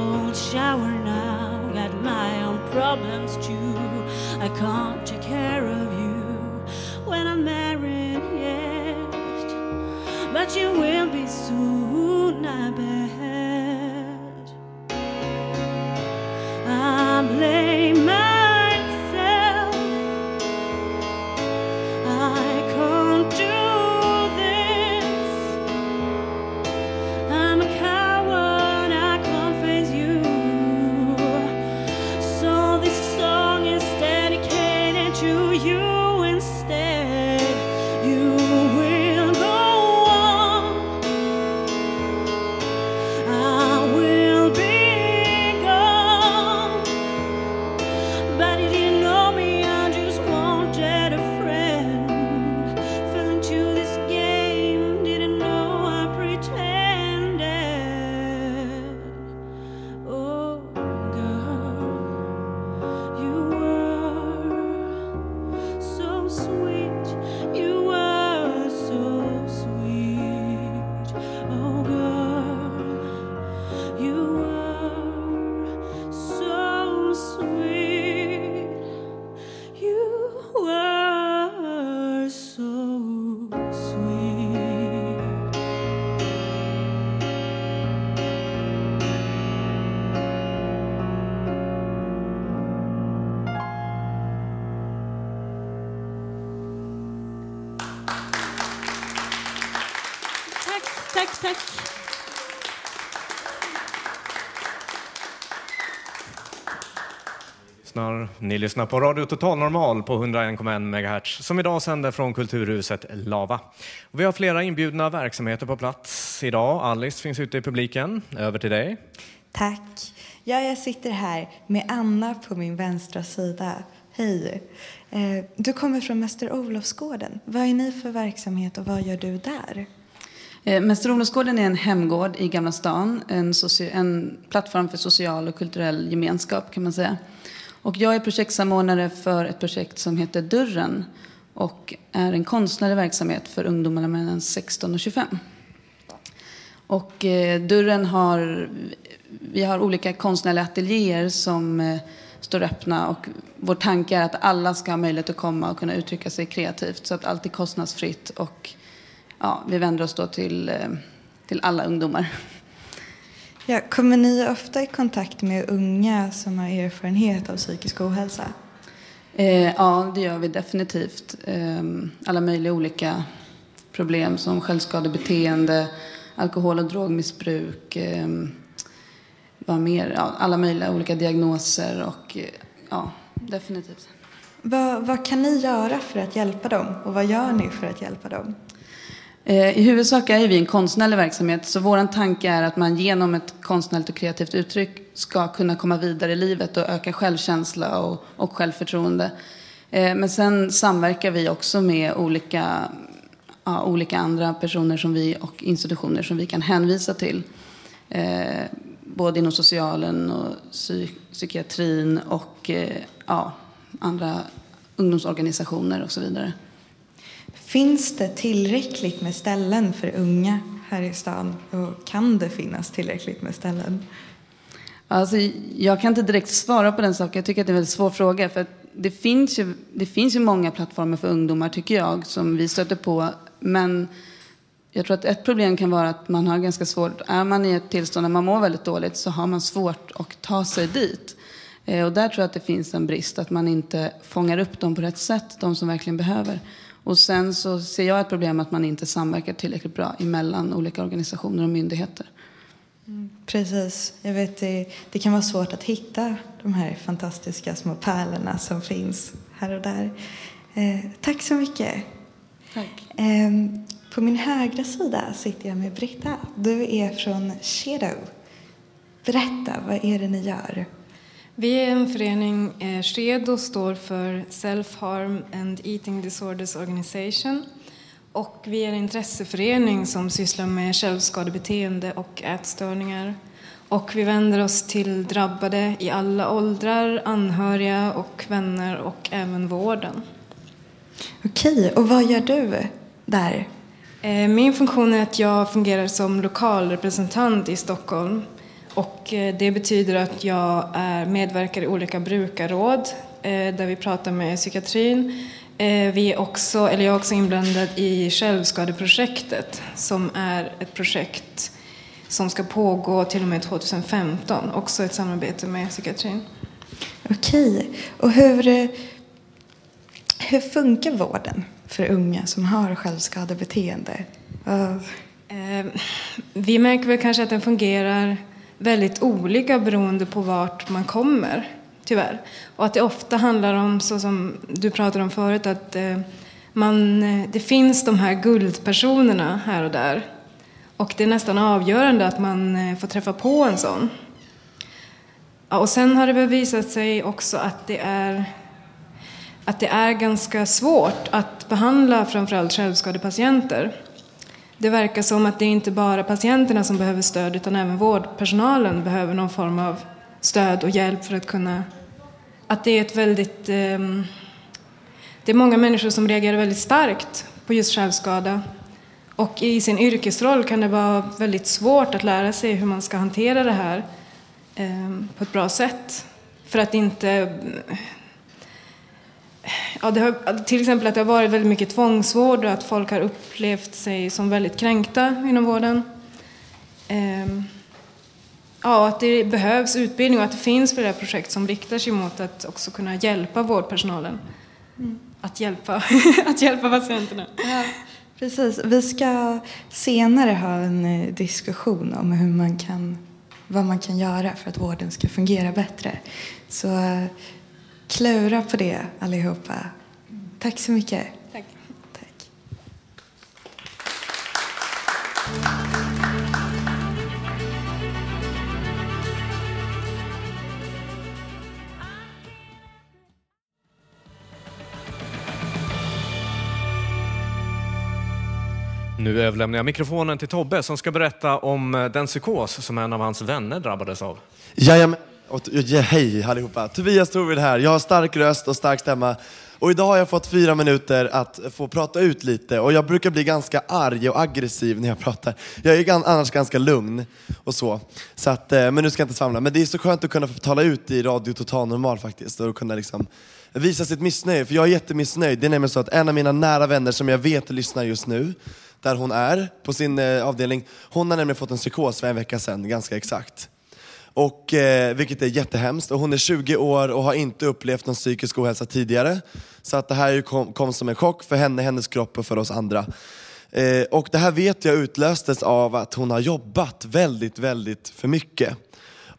Cold, shower now. Got my own problems too. I can't take care of you when I'm married yet. But you will be soon, I bet. Ni lyssnar på Radio Total Normal på 101,1 MHz som idag sänder från Kulturhuset Lava. Vi har flera inbjudna verksamheter på plats idag. Alice finns ute i publiken. Över till dig. Tack. Ja, jag sitter här med Anna på min vänstra sida. Hej. Eh, Du kommer från Mäster Olofsgården. Vad är ni för verksamhet och vad gör du där? Eh, Mäster Olofsgården är en hemgård i Gamla stan. En, en plattform för social och kulturell gemenskap kan man säga. Och jag är projektsamordnare för ett projekt som heter Dörren och är en konstnärlig verksamhet för ungdomar mellan 16 och 25. Och eh, Dörren har, vi har olika konstnärliga ateljéer som eh, står öppna och vår tanke är att alla ska ha möjlighet att komma och kunna uttrycka sig kreativt så att allt är kostnadsfritt och ja, vi vänder oss då till, eh, till alla ungdomar. Ja, kommer ni ofta i kontakt med unga som har erfarenhet av psykisk ohälsa? Eh, ja, det gör vi definitivt. Eh, alla möjliga olika problem som självskadebeteende, alkohol och drogmissbruk, eh, vad mer? Ja, alla möjliga olika diagnoser och eh, ja, definitivt. Vad, vad kan ni göra för att hjälpa dem och vad gör ni för att hjälpa dem? Eh, I huvudsak är vi en konstnärlig verksamhet så vår tanke är att man genom ett konstnärligt och kreativt uttryck ska kunna komma vidare i livet och öka självkänsla och, och självförtroende. Eh, men sen samverkar vi också med olika, ja, olika andra personer som vi, och institutioner som vi kan hänvisa till. Eh, både inom socialen och psy- psykiatrin och eh, ja, andra ungdomsorganisationer och så vidare. Finns det tillräckligt med ställen för unga här i stan? Och kan det finnas tillräckligt med ställen? Alltså, jag kan inte direkt svara på den saken. Jag tycker att det är en väldigt svår fråga. För att det, finns ju, det finns ju många plattformar för ungdomar, tycker jag, som vi stöter på. Men jag tror att ett problem kan vara att man har ganska svårt, är man i ett tillstånd där man mår väldigt dåligt så har man svårt att ta sig dit. Eh, och där tror jag att det finns en brist, att man inte fångar upp dem på rätt sätt, de som verkligen behöver. Och sen så ser jag ett problem att man inte samverkar tillräckligt bra emellan olika organisationer och myndigheter. Precis. Jag vet det, det kan vara svårt att hitta de här fantastiska små pärlorna som finns här och där. Eh, tack så mycket. Tack. Eh, på min högra sida sitter jag med Britta. Du är från Shadow. Berätta, vad är det ni gör? Vi är en förening, eh, står för Self-Harm and Eating Disorders Organization. Och vi är en intresseförening som sysslar med självskadebeteende och ätstörningar. Och vi vänder oss till drabbade i alla åldrar, anhöriga och vänner och även vården. Okej, och vad gör du där? Eh, Min funktion är att jag fungerar som lokalrepresentant i Stockholm. Och eh, det betyder att jag är medverkar i olika brukarråd eh, där vi pratar med psykiatrin. Eh, Vi är också, eller jag är också inblandad i Självskadeprojektet som är ett projekt som ska pågå till och med 2015. Också ett samarbete med psykiatrin. Okej, och hur, hur funkar vården för unga som har självskadebeteende? Vi märker väl kanske att den fungerar väldigt olika beroende på vart man kommer, tyvärr. Och att det ofta handlar om, så som du pratade om förut, att eh, man, eh, det finns de här guldpersonerna här och där. Och det är nästan avgörande att man eh, får träffa på en sån. Ja, och sen har det väl visat sig också att det är att det är ganska svårt att behandla framförallt självskadepatienter. Det verkar som att det är inte bara patienterna som behöver stöd utan även vårdpersonalen behöver någon form av stöd och hjälp för att kunna... Att det är ett väldigt... Ehm, det är många människor som reagerar väldigt starkt på just självskada. Och i sin yrkesroll kan det vara väldigt svårt att lära sig hur man ska hantera det här ehm, på ett bra sätt. För att inte Ja, det har, till exempel att det har varit väldigt mycket tvångsvård och att folk har upplevt sig som väldigt kränkta inom vården. Ehm, ja, att det behövs utbildning och att det finns flera projekt som riktar sig mot att också kunna hjälpa vårdpersonalen. Att, hjälpa, att hjälpa patienterna. Ja, precis. Vi ska senare ha en eh, diskussion om hur man kan, vad man kan göra för att vården ska fungera bättre. Så eh, klura på det allihopa. Tack så mycket. Tack. Nu överlämnar jag mikrofonen till Tobbe som ska berätta om den psykos som en av hans vänner drabbades av. Jajamän. Och, ja, hej allihopa. Tobias Torvid här. Jag har stark röst och stark stämma. Och idag har jag fått fyra minuter att få prata ut lite. Och jag brukar bli ganska arg och aggressiv när jag pratar. Jag är annars ganska lugn och så. så att, eh, men nu ska jag inte svamla. Men det är så skönt att kunna få tala ut i Radio Total Normal faktiskt. Och kunna liksom visa sitt missnöje. För jag är jättemissnöjd. Det är nämligen så att en av mina nära vänner som jag vet lyssnar just nu, där hon är på sin eh, avdelning, hon har nämligen fått en psykos för en vecka sedan, ganska exakt. Och, eh, vilket är jättehemskt. Och hon är 20 år och har inte upplevt någon psykisk ohälsa tidigare. Så att det här kom, kom som en chock för henne, hennes kropp och för oss andra. Eh, och det här vet jag utlöstes av att hon har jobbat väldigt, väldigt för mycket.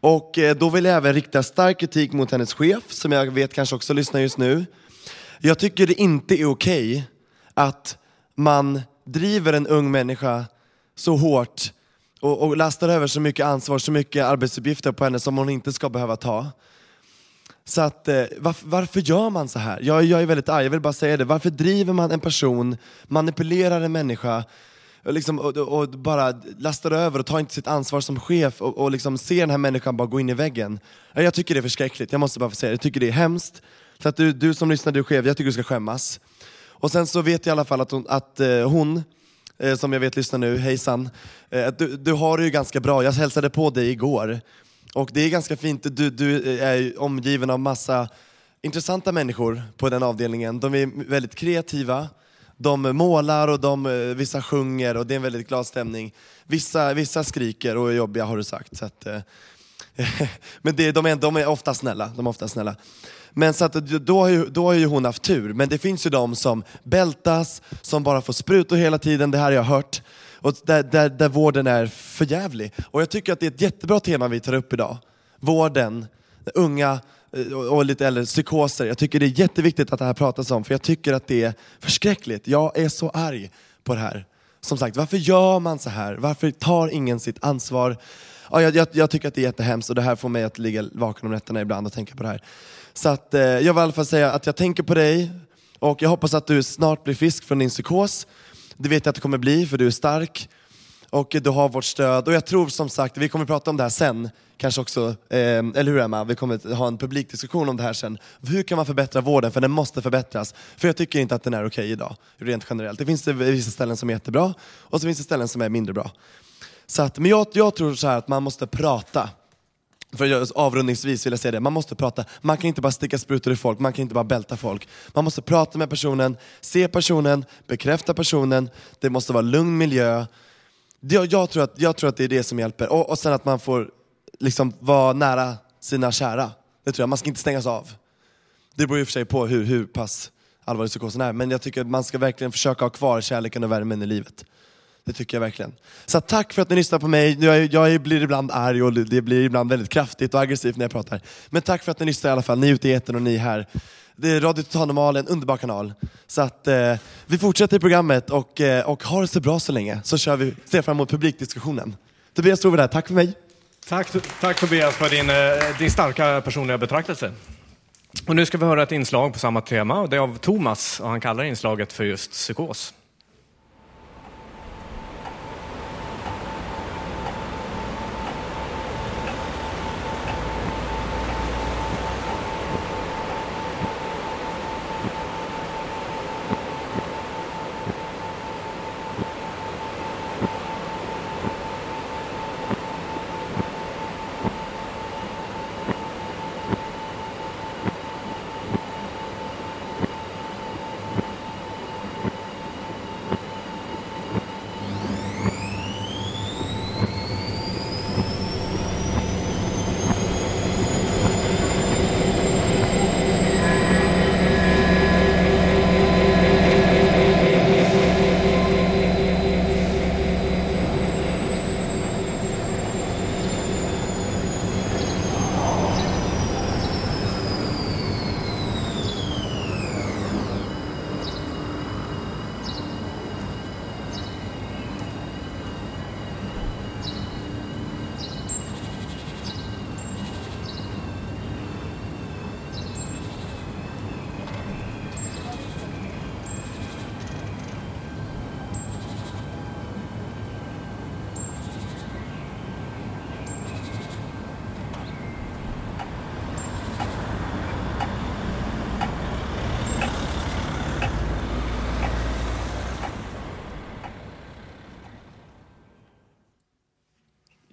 Och eh, då vill jag även rikta stark kritik mot hennes chef, som jag vet kanske också lyssnar just nu. Jag tycker det inte är okej att man driver en ung människa så hårt och, och lastar över så mycket ansvar, så mycket arbetsuppgifter på henne som hon inte ska behöva ta. Så att, eh, varför, varför gör man så här? Jag, jag är väldigt arg, jag vill bara säga det. Varför driver man en person, manipulerar en människa och, liksom, och, och, och bara lastar över och tar inte sitt ansvar som chef och, och liksom ser den här människan bara gå in i väggen? Jag tycker det är förskräckligt, jag måste bara få säga det. Jag tycker det är hemskt. Så att du, du som lyssnar, du är chef, jag tycker du ska skämmas. Och sen så vet jag i alla fall att hon, att, eh, hon eh, som jag vet lyssnar nu, hejsan. Eh, du, du har det ju ganska bra, jag hälsade på dig igår. Och det är ganska fint, du, du eh, är omgiven av massa intressanta människor på den avdelningen. De är väldigt kreativa de målar och de, eh, vissa sjunger och det är en väldigt glad stämning. Vissa, vissa skriker och är jobbiga har du sagt. Så att, eh, men det, de, är, de är ofta snälla. De är ofta snälla. Men så att, då, har ju, då har ju hon haft tur. Men det finns ju de som bältas, som bara får sprutor hela tiden, det här har jag hört. Och där, där, där vården är förjävlig. Och jag tycker att det är ett jättebra tema vi tar upp idag. Vården, unga och och lite äldre, psykoser. Jag tycker det är jätteviktigt att det här pratas om, för jag tycker att det är förskräckligt. Jag är så arg på det här. Som sagt, varför gör man så här? Varför tar ingen sitt ansvar? Ja, jag, jag, jag tycker att det är jättehemskt och det här får mig att ligga vaken om nätterna ibland och tänka på det här. Så att, eh, jag vill i alla fall säga att jag tänker på dig och jag hoppas att du snart blir frisk från din psykos. Det vet jag att du kommer bli, för du är stark och du har vårt stöd. Och jag tror som sagt, vi kommer prata om det här sen, kanske också, eh, eller hur Emma? Vi kommer ha en publikdiskussion om det här sen. Hur kan man förbättra vården? För den måste förbättras. För jag tycker inte att den är okej idag, rent generellt. Det finns det vissa ställen som är jättebra, och så finns det ställen som är mindre bra. Så att, men jag, jag tror så här att man måste prata. För jag, avrundningsvis vill jag säga det, man måste prata. Man kan inte bara sticka sprutor i folk, man kan inte bara bälta folk. Man måste prata med personen, se personen, bekräfta personen, det måste vara lugn miljö. Jag, jag, tror, att, jag tror att det är det som hjälper. Och, och sen att man får liksom vara nära sina kära. Det tror jag, man ska inte stängas av. Det beror i och för sig på hur, hur pass allvarlig psykosen är, men jag tycker att man ska verkligen försöka ha kvar kärleken och värmen i livet. Det tycker jag verkligen. Så tack för att ni lyssnar på mig. Jag, jag blir ibland arg och det blir ibland väldigt kraftigt och aggressivt när jag pratar. Men tack för att ni lyssnar i alla fall, ni ute i etern och ni här. Det är Radio Total en underbar kanal. Så att eh, vi fortsätter i programmet och, eh, och har det så bra så länge. Så kör vi, ser fram emot publikdiskussionen. Tobias Tove där, tack för mig. Tack, tack Tobias för din, eh, din starka personliga betraktelse. Och nu ska vi höra ett inslag på samma tema och det är av Thomas och han kallar inslaget för just psykos.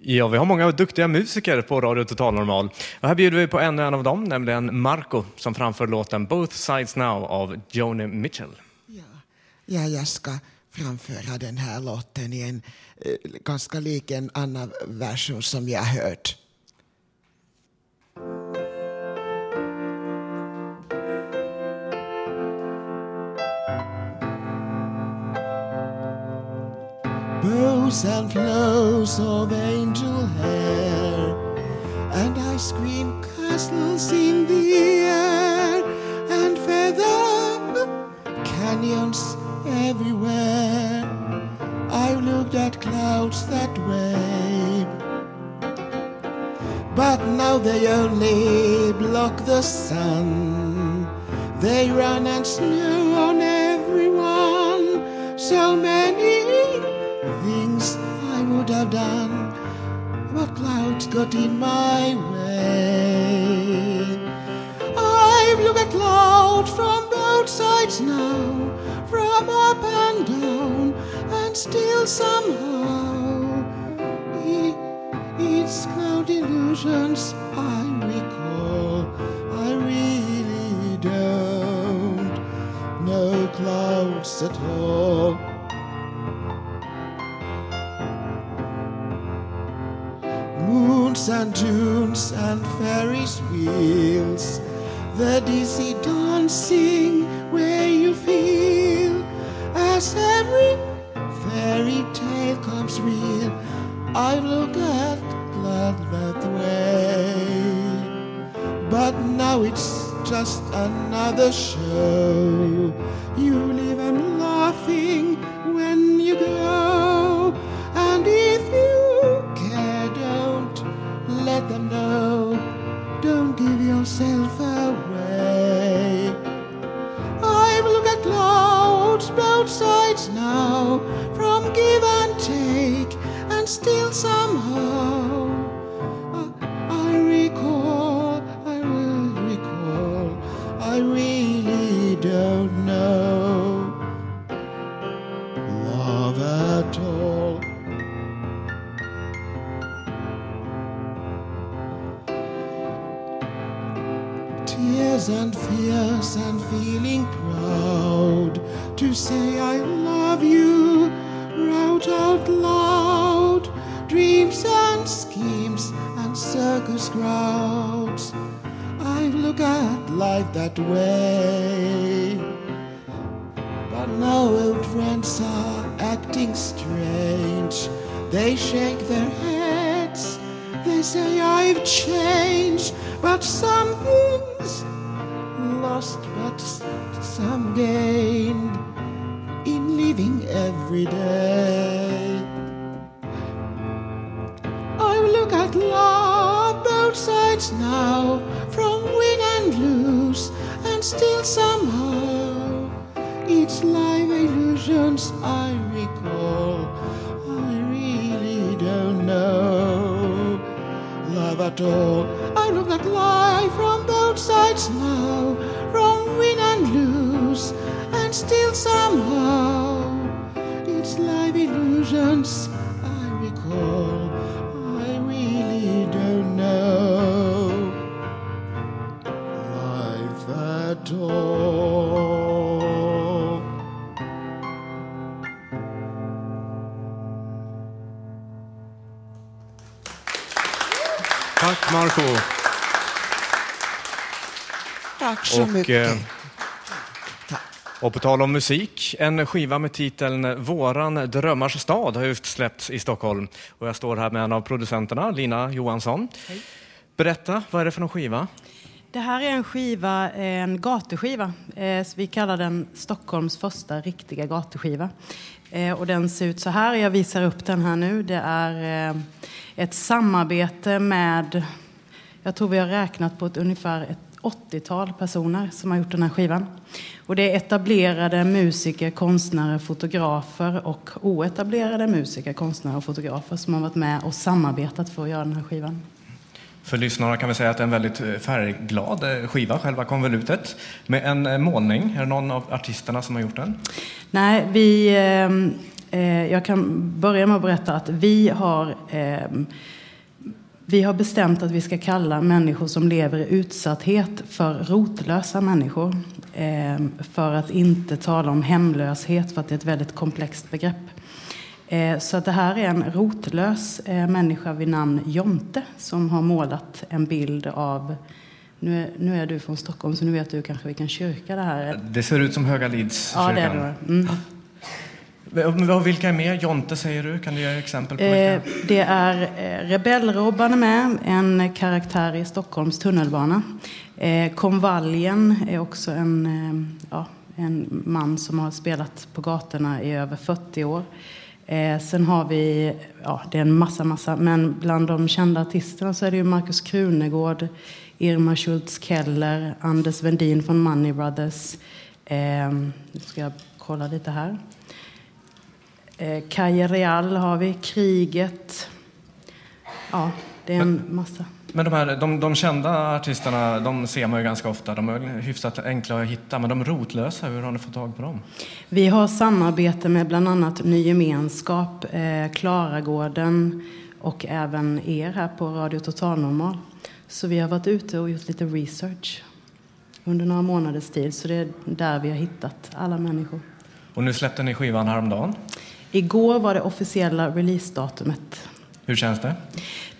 Ja, vi har många duktiga musiker på Radio Total Normal. Och här bjuder vi på ännu en av dem, nämligen Marco som framför låten Both Sides Now av Joni Mitchell. Ja, jag ska framföra den här låten i en eh, ganska lik en annan version som jag hört. And flows of angel hair, and ice cream castles in the air, and feather canyons everywhere. I've looked at clouds that way, but now they only block the sun. They run and snow on everyone. So many things I would have done, but clouds got in my way. I've looked at clouds from both sides now, from up and down, and still somehow it's cloud illusions I recall. I really don't know clouds at all. Moons and dunes and Ferris wheels, the dizzy dancing where you feel as every fairy tale comes real. I look at blood that way, but now it's just another show. You yourself away. I've looked at clouds both sides now, mycket. Och på tal om musik, en skiva med titeln Våran drömmars stad har just släppts i Stockholm. Och jag står här med en av producenterna, Lina Johansson. Berätta, vad är det för någon skiva? Det här är en skiva, en gatuskiva. Eh, Vi kallar den Stockholms första riktiga gatuskiva. Eh, Och den ser ut så här, jag visar upp den här nu. Det är eh, ett samarbete med, jag tror vi har räknat på ett ungefär ett 80-tal personer som har gjort den här skivan. Och det är etablerade musiker, konstnärer, fotografer och oetablerade musiker, konstnärer och fotografer som har varit med och samarbetat för att göra den här skivan. För lyssnarna kan vi säga att det är en väldigt eh, färgglad eh, skiva, själva konvolutet, med en eh, målning. Är det någon av artisterna som har gjort den? Nej, vi, eh, jag kan börja med att berätta att vi har, ehm, vi har bestämt att vi ska kalla människor som lever i utsatthet för rotlösa människor. Ehm, för att inte tala om hemlöshet, för att det är ett väldigt komplext begrepp. Eh, Så att det här är en rotlös eh, människa vid namn Jonte som har målat en bild av nu är, nu är du från Stockholm så nu vet du kanske vilken kyrka det här är. Det ser ut som Höga Lidskyrkan. Ja, det är det. Mm. Vilka är med? Jonte säger du. Kan du ge exempel på vilka? Eh, det är eh, Rebellrobban är med, en karaktär i Stockholms tunnelbana. Eh, konvaljen är också en, ja, en man som har spelat på gatorna i över 40 år. Eh, sen har vi, ja det är en massa, massa, men bland de kända artisterna så är det ju Markus Krunegård, Irma Schultz Keller, Anders Vendin från Money Brothers. Eh, nu ska jag kolla lite här. Eh, Kaja Real har vi, Kriget. Ja, det är en massa. Men de, här, de, de kända artisterna, de ser man ju ganska ofta. De är hyfsat enkla att hitta. Men de rotlösa, hur har ni fått tag på dem? Vi har samarbete med bland annat Ny Gemenskap, eh, Klaragården och även er här på Radio Total Normal. Så vi har varit ute och gjort lite research under några månaders tid. Så det är där vi har hittat alla människor. Och nu släppte ni skivan häromdagen. Igår var det officiella releasedatumet. Hur känns det?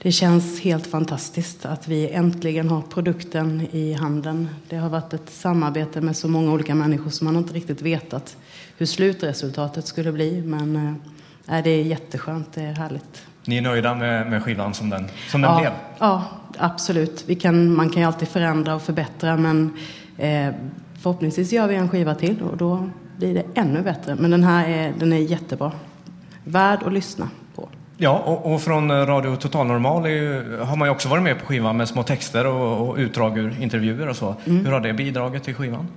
Det känns helt fantastiskt att vi äntligen har produkten i handen. Det har varit ett samarbete med så många olika människor som man inte riktigt vetat hur slutresultatet skulle bli. Men äh, det är jätteskönt, det är härligt. Ni är nöjda med, med skivan som den, som den ja, blev? Ja, absolut. Vi kan, man kan ju alltid förändra och förbättra men eh, förhoppningsvis gör vi en skiva till och då blir det ännu bättre. Men den här är, den är jättebra. Värd att lyssna på. Ja, och, och från Radio Total Normal ju, har man ju också varit med på skivan med små texter och, och utdrag ur intervjuer och så. Mm. Hur har det bidragit till skivan?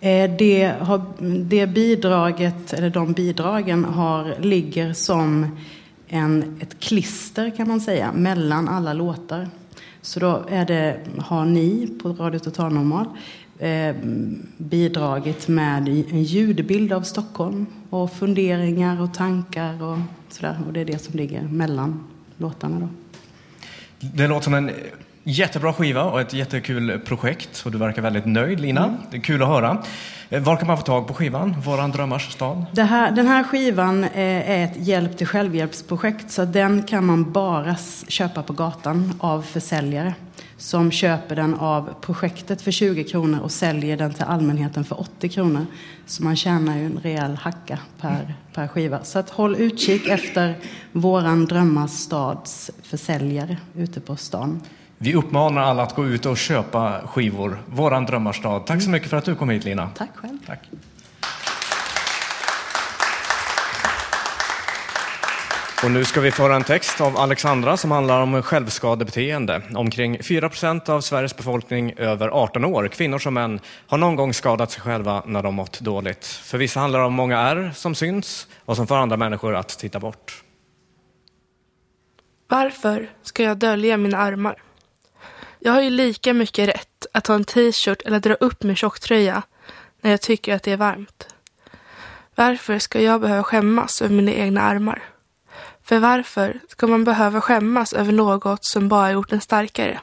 Eh, Det, har, det bidraget, eller de bidragen har, ligger som en, ett klister kan man säga mellan alla låtar. Så då är det, har ni på Radio Total Normal bidragit med en ljudbild av Stockholm och funderingar och tankar och sådär. Och det är det som ligger mellan låtarna då. Det låter som en jättebra skiva och ett jättekul projekt och du verkar väldigt nöjd Lina. Mm. Det är kul att höra. Eh, Var kan man få tag på skivan? Våran drömmars stad? Här, den här skivan eh, är ett hjälp till självhjälpsprojekt så den kan man bara köpa på gatan av försäljare som köper den av projektet för 20 kronor och säljer den till allmänheten för 80 kronor. Så man tjänar ju en rejäl hacka per, per skiva. Så att håll utkik efter våran drömmars stads försäljare ute på stan. Vi uppmanar alla att gå ut och köpa skivor. Våran drömmars stad. Tack så mycket för att du kom hit Lina. Tack själv. Tack. Och nu ska vi föra en text av Alexandra som handlar om självskadebeteende. Omkring 4 procent av Sveriges befolkning över 18 år, kvinnor som män, har någon gång skadat sig själva när de mått dåligt. För vissa handlar det om många ärr som syns och som får andra människor att titta bort. Varför ska jag dölja mina armar? Jag har ju lika mycket rätt att ha en t-shirt eller dra upp min tjocktröja när jag tycker att det är varmt. Varför ska jag behöva skämmas över mina egna armar? För varför ska man behöva skämmas över något som bara gjort en starkare?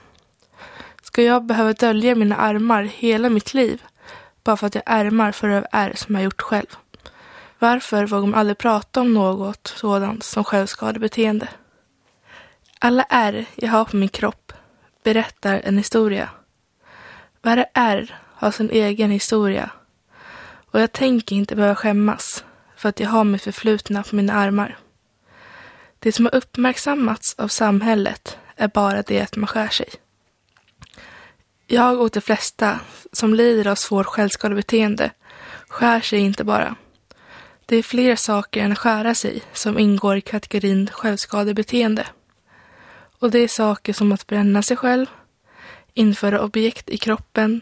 Ska jag behöva dölja mina armar hela mitt liv bara för att jag ärmar för över ärr som jag gjort själv? Varför vågar man aldrig prata om något sådant som självskadebeteende? Alla ärr jag har på min kropp berättar en historia. Varje ärr har sin egen historia. Och jag tänker inte behöva skämmas för att jag har mitt förflutna på mina armar. Det som har uppmärksammats av samhället är bara det att man skär sig. Jag och de flesta som lider av svårt självskadebeteende skär sig inte bara. Det är fler saker än att skära sig som ingår i kategorin självskadebeteende. Och det är saker som att bränna sig själv, införa objekt i kroppen,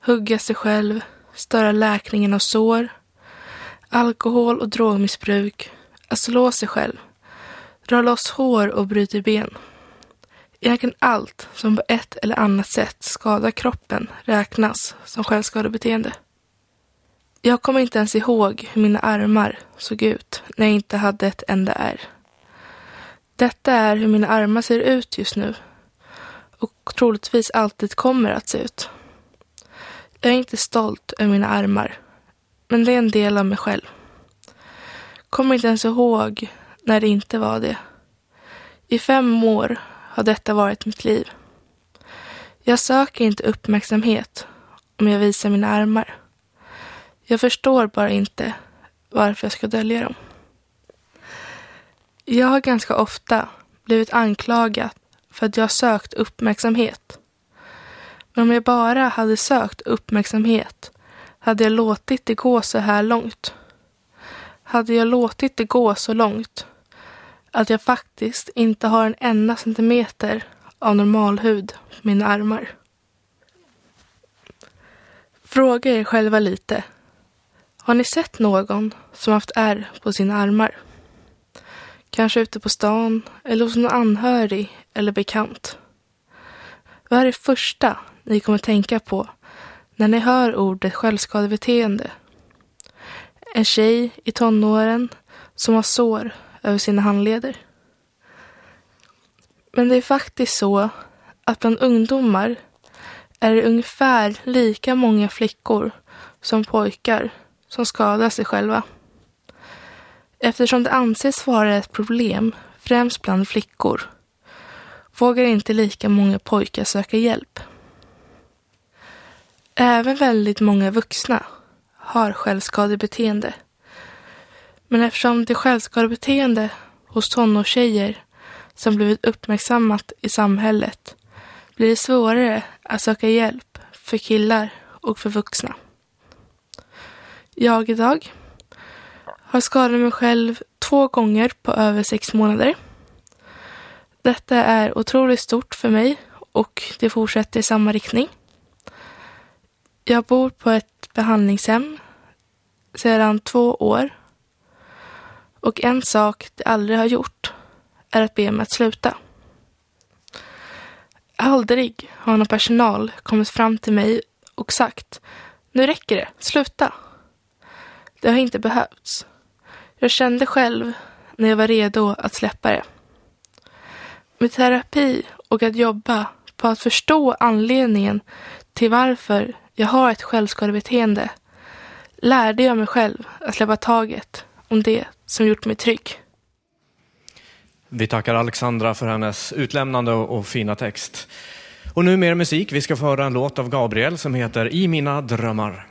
hugga sig själv, störa läkningen av sår, alkohol och drogmissbruk, att slå sig själv, dra loss hår och bryter ben. Egentligen allt som på ett eller annat sätt skadar kroppen räknas som självskadebeteende. Jag kommer inte ens ihåg hur mina armar såg ut när jag inte hade ett enda ärr. Detta är hur mina armar ser ut just nu och troligtvis alltid kommer att se ut. Jag är inte stolt över mina armar, men det är en del av mig själv. Kommer inte ens ihåg när det inte var det. I fem år har detta varit mitt liv. Jag söker inte uppmärksamhet om jag visar mina armar. Jag förstår bara inte varför jag ska dölja dem. Jag har ganska ofta blivit anklagad för att jag har sökt uppmärksamhet. Men om jag bara hade sökt uppmärksamhet hade jag låtit det gå så här långt. Hade jag låtit det gå så långt att jag faktiskt inte har en enda centimeter av normal hud på mina armar. Fråga er själva lite. Har ni sett någon som haft ärr på sina armar? Kanske ute på stan eller hos någon anhörig eller bekant. Vad är det första ni kommer tänka på när ni hör ordet självskadebeteende? En tjej i tonåren som har sår över sina handleder. Men det är faktiskt så att bland ungdomar är det ungefär lika många flickor som pojkar som skadar sig själva. Eftersom det anses vara ett problem, främst bland flickor, vågar inte lika många pojkar söka hjälp. Även väldigt många vuxna har självskadebeteende. Men eftersom det självskadebeteende hos tonårstjejer som blivit uppmärksammat i samhället blir det svårare att söka hjälp för killar och för vuxna. Jag idag har skadat mig själv två gånger på över sex månader. Detta är otroligt stort för mig och det fortsätter i samma riktning. Jag bor på ett behandlingshem sedan två år. Och en sak de aldrig har gjort är att be mig att sluta. Aldrig har någon personal kommit fram till mig och sagt nu räcker det, sluta. Det har inte behövts. Jag kände själv när jag var redo att släppa det. Med terapi och att jobba på att förstå anledningen till varför jag har ett självskadebeteende lärde jag mig själv att släppa taget om det som gjort mig trygg. Vi tackar Alexandra för hennes utlämnande och fina text. Och nu mer musik. Vi ska få höra en låt av Gabriel som heter I mina drömmar.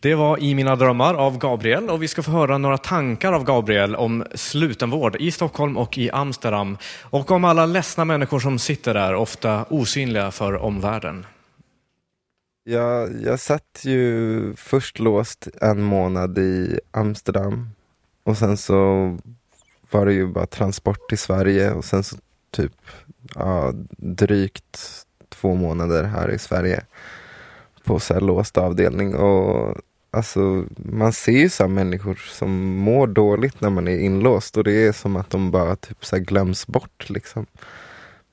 Det var I mina drömmar av Gabriel och vi ska få höra några tankar av Gabriel om slutenvård i Stockholm och i Amsterdam och om alla ledsna människor som sitter där, ofta osynliga för omvärlden. Jag, jag satt ju först låst en månad i Amsterdam och sen så var det ju bara transport till Sverige och sen så typ ja, drygt två månader här i Sverige på så här låst avdelning. Och alltså, man ser ju så här människor som mår dåligt när man är inlåst och det är som att de bara typ så här glöms bort. Liksom.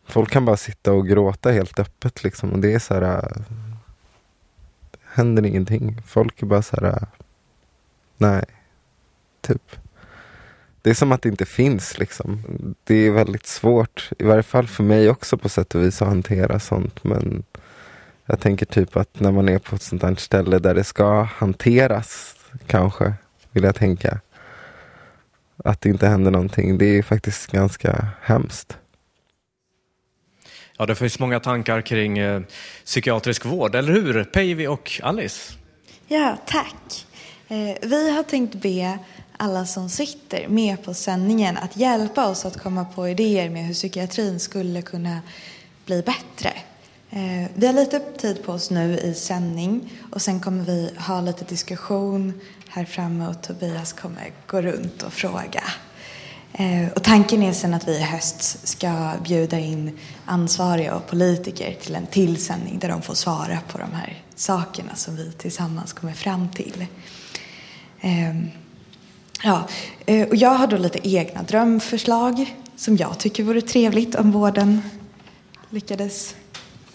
Folk kan bara sitta och gråta helt öppet liksom och det är så här. äh, händer ingenting. Folk är bara så här. äh, nej, typ. Det är som att det inte finns liksom. Det är väldigt svårt, i varje fall för mig också på sätt och vis att hantera sånt. Men jag tänker typ att när man är på ett sånt här ställe där det ska hanteras, kanske, vill jag tänka. Att det inte händer någonting, det är faktiskt ganska hemskt. Ja, det finns många tankar kring eh, psykiatrisk vård, eller hur? Päivi och Alice? Ja, tack. Eh, vi har tänkt be alla som sitter med på sändningen att hjälpa oss att komma på idéer med hur psykiatrin skulle kunna bli bättre. Eh, vi har lite tid på oss nu i sändning och sen kommer vi ha lite diskussion här framme och Tobias kommer gå runt och fråga. Eh, och tanken är sen att vi i höst ska bjuda in ansvariga och politiker till en till sändning där de får svara på de här sakerna som vi tillsammans kommer fram till. Ehm, ja, eh, och jag har då lite egna drömförslag som jag tycker vore trevligt om vården lyckades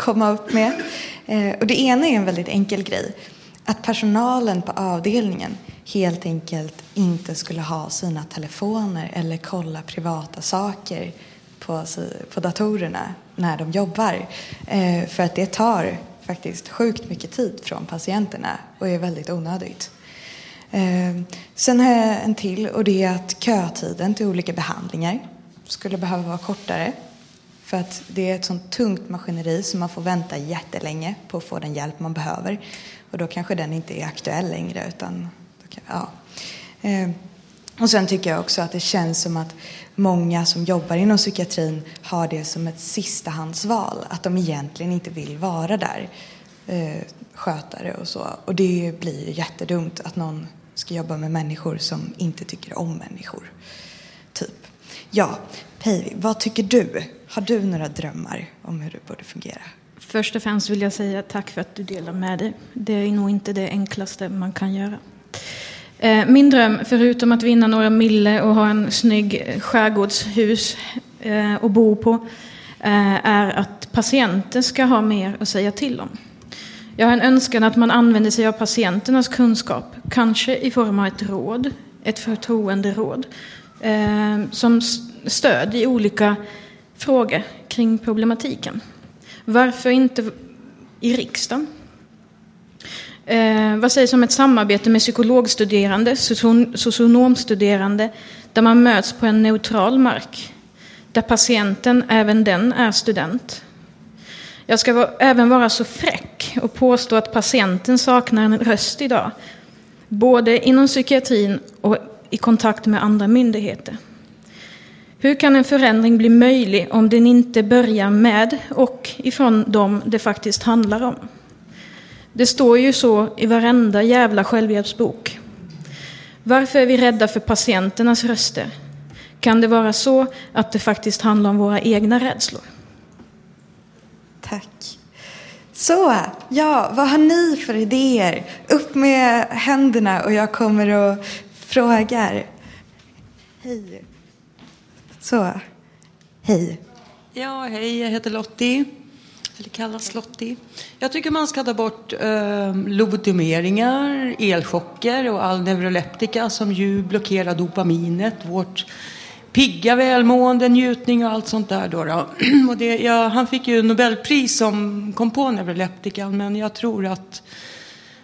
komma upp med. Eh, och det ena är en väldigt enkel grej. Att personalen på avdelningen helt enkelt inte skulle ha sina telefoner eller kolla privata saker på, på datorerna när de jobbar. Eh, för att det tar faktiskt sjukt mycket tid från patienterna och är väldigt onödigt. Eh, sen har jag en till och det är att kötiden till olika behandlingar skulle behöva vara kortare. För att det är ett sånt tungt maskineri som man får vänta jättelänge på att få den hjälp man behöver. Och då kanske den inte är aktuell längre utan, kan, ja. Eh, och sen tycker jag också att det känns som att många som jobbar inom psykiatrin har det som ett sistahandsval. Att de egentligen inte vill vara där, eh, skötare och så. Och det blir ju jättedumt att någon ska jobba med människor som inte tycker om människor. Typ. Ja, Päivi, vad tycker du? Har du några drömmar om hur det borde fungera? Först och främst vill jag säga tack för att du delar med dig. Det är nog inte det enklaste man kan göra. Eh, min dröm, förutom att vinna några mille och ha en snygg skärgårdshus eh, att bo på, eh, är att patienter ska ha mer att säga till om. Jag har en önskan att man använder sig av patienternas kunskap, kanske i form av ett råd, ett förtroenderåd, som stöd i olika Fråga kring problematiken. Varför inte i riksdagen? Eh, vad sägs om ett samarbete med psykologstuderande, socionomstuderande, där man möts på en neutral mark, där patienten, även den, är student? Jag ska va- även vara så fräck och påstå att patienten saknar en röst idag, både inom psykiatrin och i kontakt med andra myndigheter. Hur kan en förändring bli möjlig om den inte börjar med och ifrån dem det faktiskt handlar om? Det står ju så i varenda jävla självhjälpsbok. Varför är vi rädda för patienternas röster? Kan det vara så att det faktiskt handlar om våra egna rädslor? Tack. Så, ja, vad har ni för idéer? Upp med händerna och jag kommer och frågar. Hej. Så, hej. Ja, hej, jag heter Lottie. Eller kallas Lottie. Jag tycker man ska ta bort eh, lobotomeringar, elchocker och all neuroleptika som ju blockerar dopaminet, vårt pigga välmående, njutning och allt sånt där. Då, då. Och det, ja, han fick ju Nobelpris som kom på neuroleptikan men jag tror att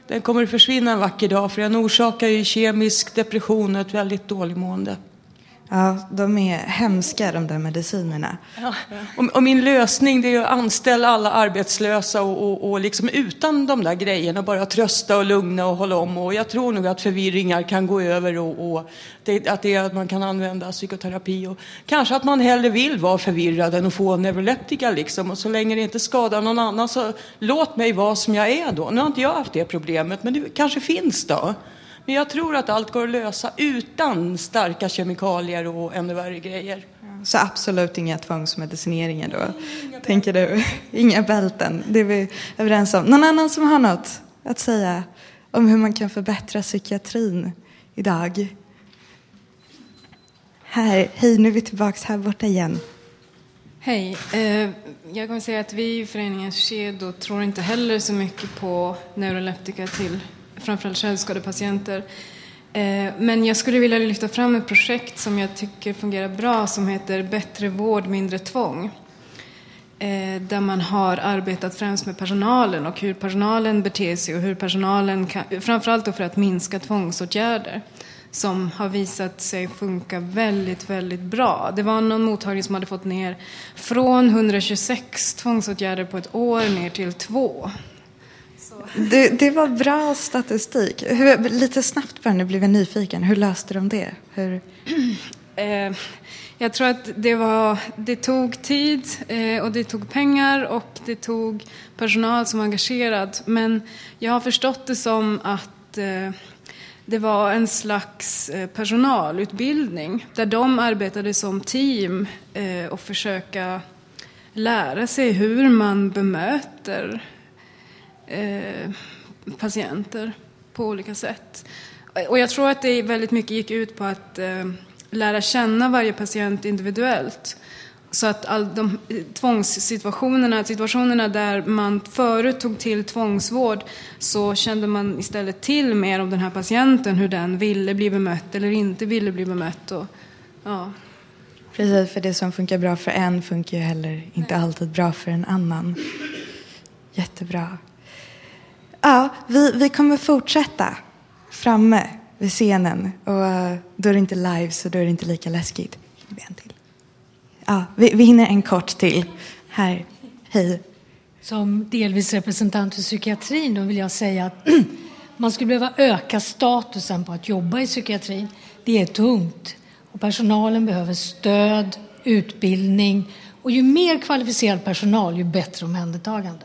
den kommer att försvinna en vacker dag för den orsakar ju kemisk depression och ett väldigt dåligt mående. Ja, de är hemska de där medicinerna. Ja. Och, och min lösning det är att anställa alla arbetslösa och, och, och liksom utan de där grejerna bara trösta och lugna och hålla om. Och jag tror nog att förvirringar kan gå över och, och det, att, det, att man kan använda psykoterapi. Och kanske att man hellre vill vara förvirrad än att få neuroleptika liksom. Och så länge det inte skadar någon annan så låt mig vara som jag är då. Nu har inte jag haft det problemet men det kanske finns då. Men jag tror att allt går att lösa utan starka kemikalier och ännu värre grejer. Så absolut inga tvångsmedicineringar då, tänker du? Inga bälten, det är vi överens om. Någon annan som har något att säga om hur man kan förbättra psykiatrin idag? Här, hej, nu är vi tillbaks här borta igen. Hej. Eh, jag kommer säga att vi i föreningen Shedo tror inte heller så mycket på neuroleptika till framförallt självskadepatienter. Eh, men jag skulle vilja lyfta fram ett projekt som jag tycker fungerar bra som heter Bättre vård, mindre tvång. Eh, där man har arbetat främst med personalen och hur personalen beter sig och hur personalen kan, framförallt då för att minska tvångsåtgärder som har visat sig funka väldigt, väldigt bra. Det var någon mottagning som hade fått ner från 126 tvångsåtgärder på ett år ner till två. Det, det var bra statistik. Hur, lite snabbt bara, nu blev jag nyfiken. Hur löste de det? Hur... Eh, jag tror att det, var, det tog tid eh, och det tog pengar och det tog personal som var engagerad. Men jag har förstått det som att eh, det var en slags personalutbildning där de arbetade som team och försöka lära sig hur man bemöter eh, patienter på olika sätt. Och jag tror att det väldigt mycket gick ut på att eh, lära känna varje patient individuellt. Så att all de eh, tvångssituationerna, situationerna där man förut tog till tvångsvård så kände man istället till mer om den här patienten, hur den ville bli bemött eller inte ville bli bemött. Och, ja. Precis, för det som funkar bra för en funkar ju heller inte alltid bra för en annan. Jättebra. Ja, vi, vi kommer fortsätta framme vid scenen. Och eh, då är det inte live, så då är det inte lika läskigt. En till. Ja, vi, vi hinner en kort till. Här. Hej. Som delvis representant för psykiatrin då vill jag säga att man skulle behöva öka statusen på att jobba i psykiatrin. Det är tungt och personalen behöver stöd, utbildning och ju mer kvalificerad personal ju bättre omhändertagande.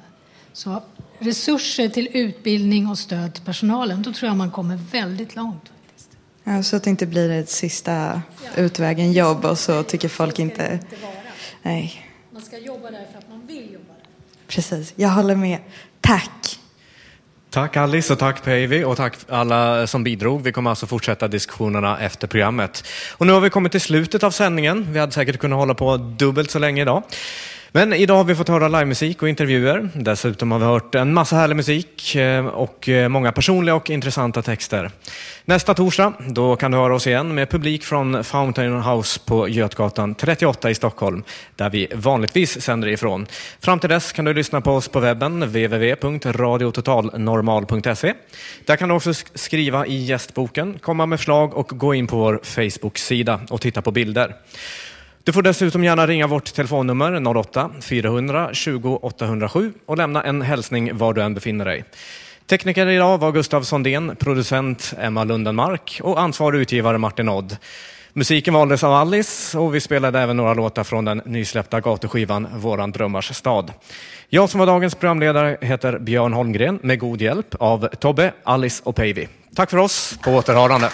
Så resurser till utbildning och stöd till personalen, då tror jag man kommer väldigt långt. Ja, så att det inte blir ett sista utvägen jobb och så tycker folk inte... Nej, Man ska jobba där för att man vill jobba där. precis. Jag håller med. Tack. Tack Alice och tack Päivi och tack alla som bidrog. Vi kommer alltså fortsätta diskussionerna efter programmet. Och nu har vi kommit till slutet av sändningen. Vi hade säkert kunnat hålla på dubbelt så länge idag. Men idag har vi fått höra livemusik och intervjuer. Dessutom har vi hört en massa härlig musik eh, och eh, många personliga och intressanta texter. Nästa torsdag, då kan du höra oss igen med publik från Fountain House på Götgatan 38 i Stockholm, där vi vanligtvis sänder ifrån. Fram till dess kan du lyssna på oss på webben, www.radiototalnormal.se. Där kan du också skriva i gästboken, komma med förslag och gå in på vår Facebook-sida och titta på bilder. Du får dessutom gärna ringa vårt telefonnummer 08-400 20 807 och lämna en hälsning var du än befinner dig. Tekniker idag var Gustav Sondén, producent Emma Lundenmark och ansvarig utgivare Martin Odd. Musiken valdes av Alice och vi spelade även några låtar från den nysläppta gatuskivan Våran drömmars stad. Jag som var dagens programledare heter Björn Holmgren med god hjälp av Tobbe, Alice och Päivi. Tack för oss, på återhörande.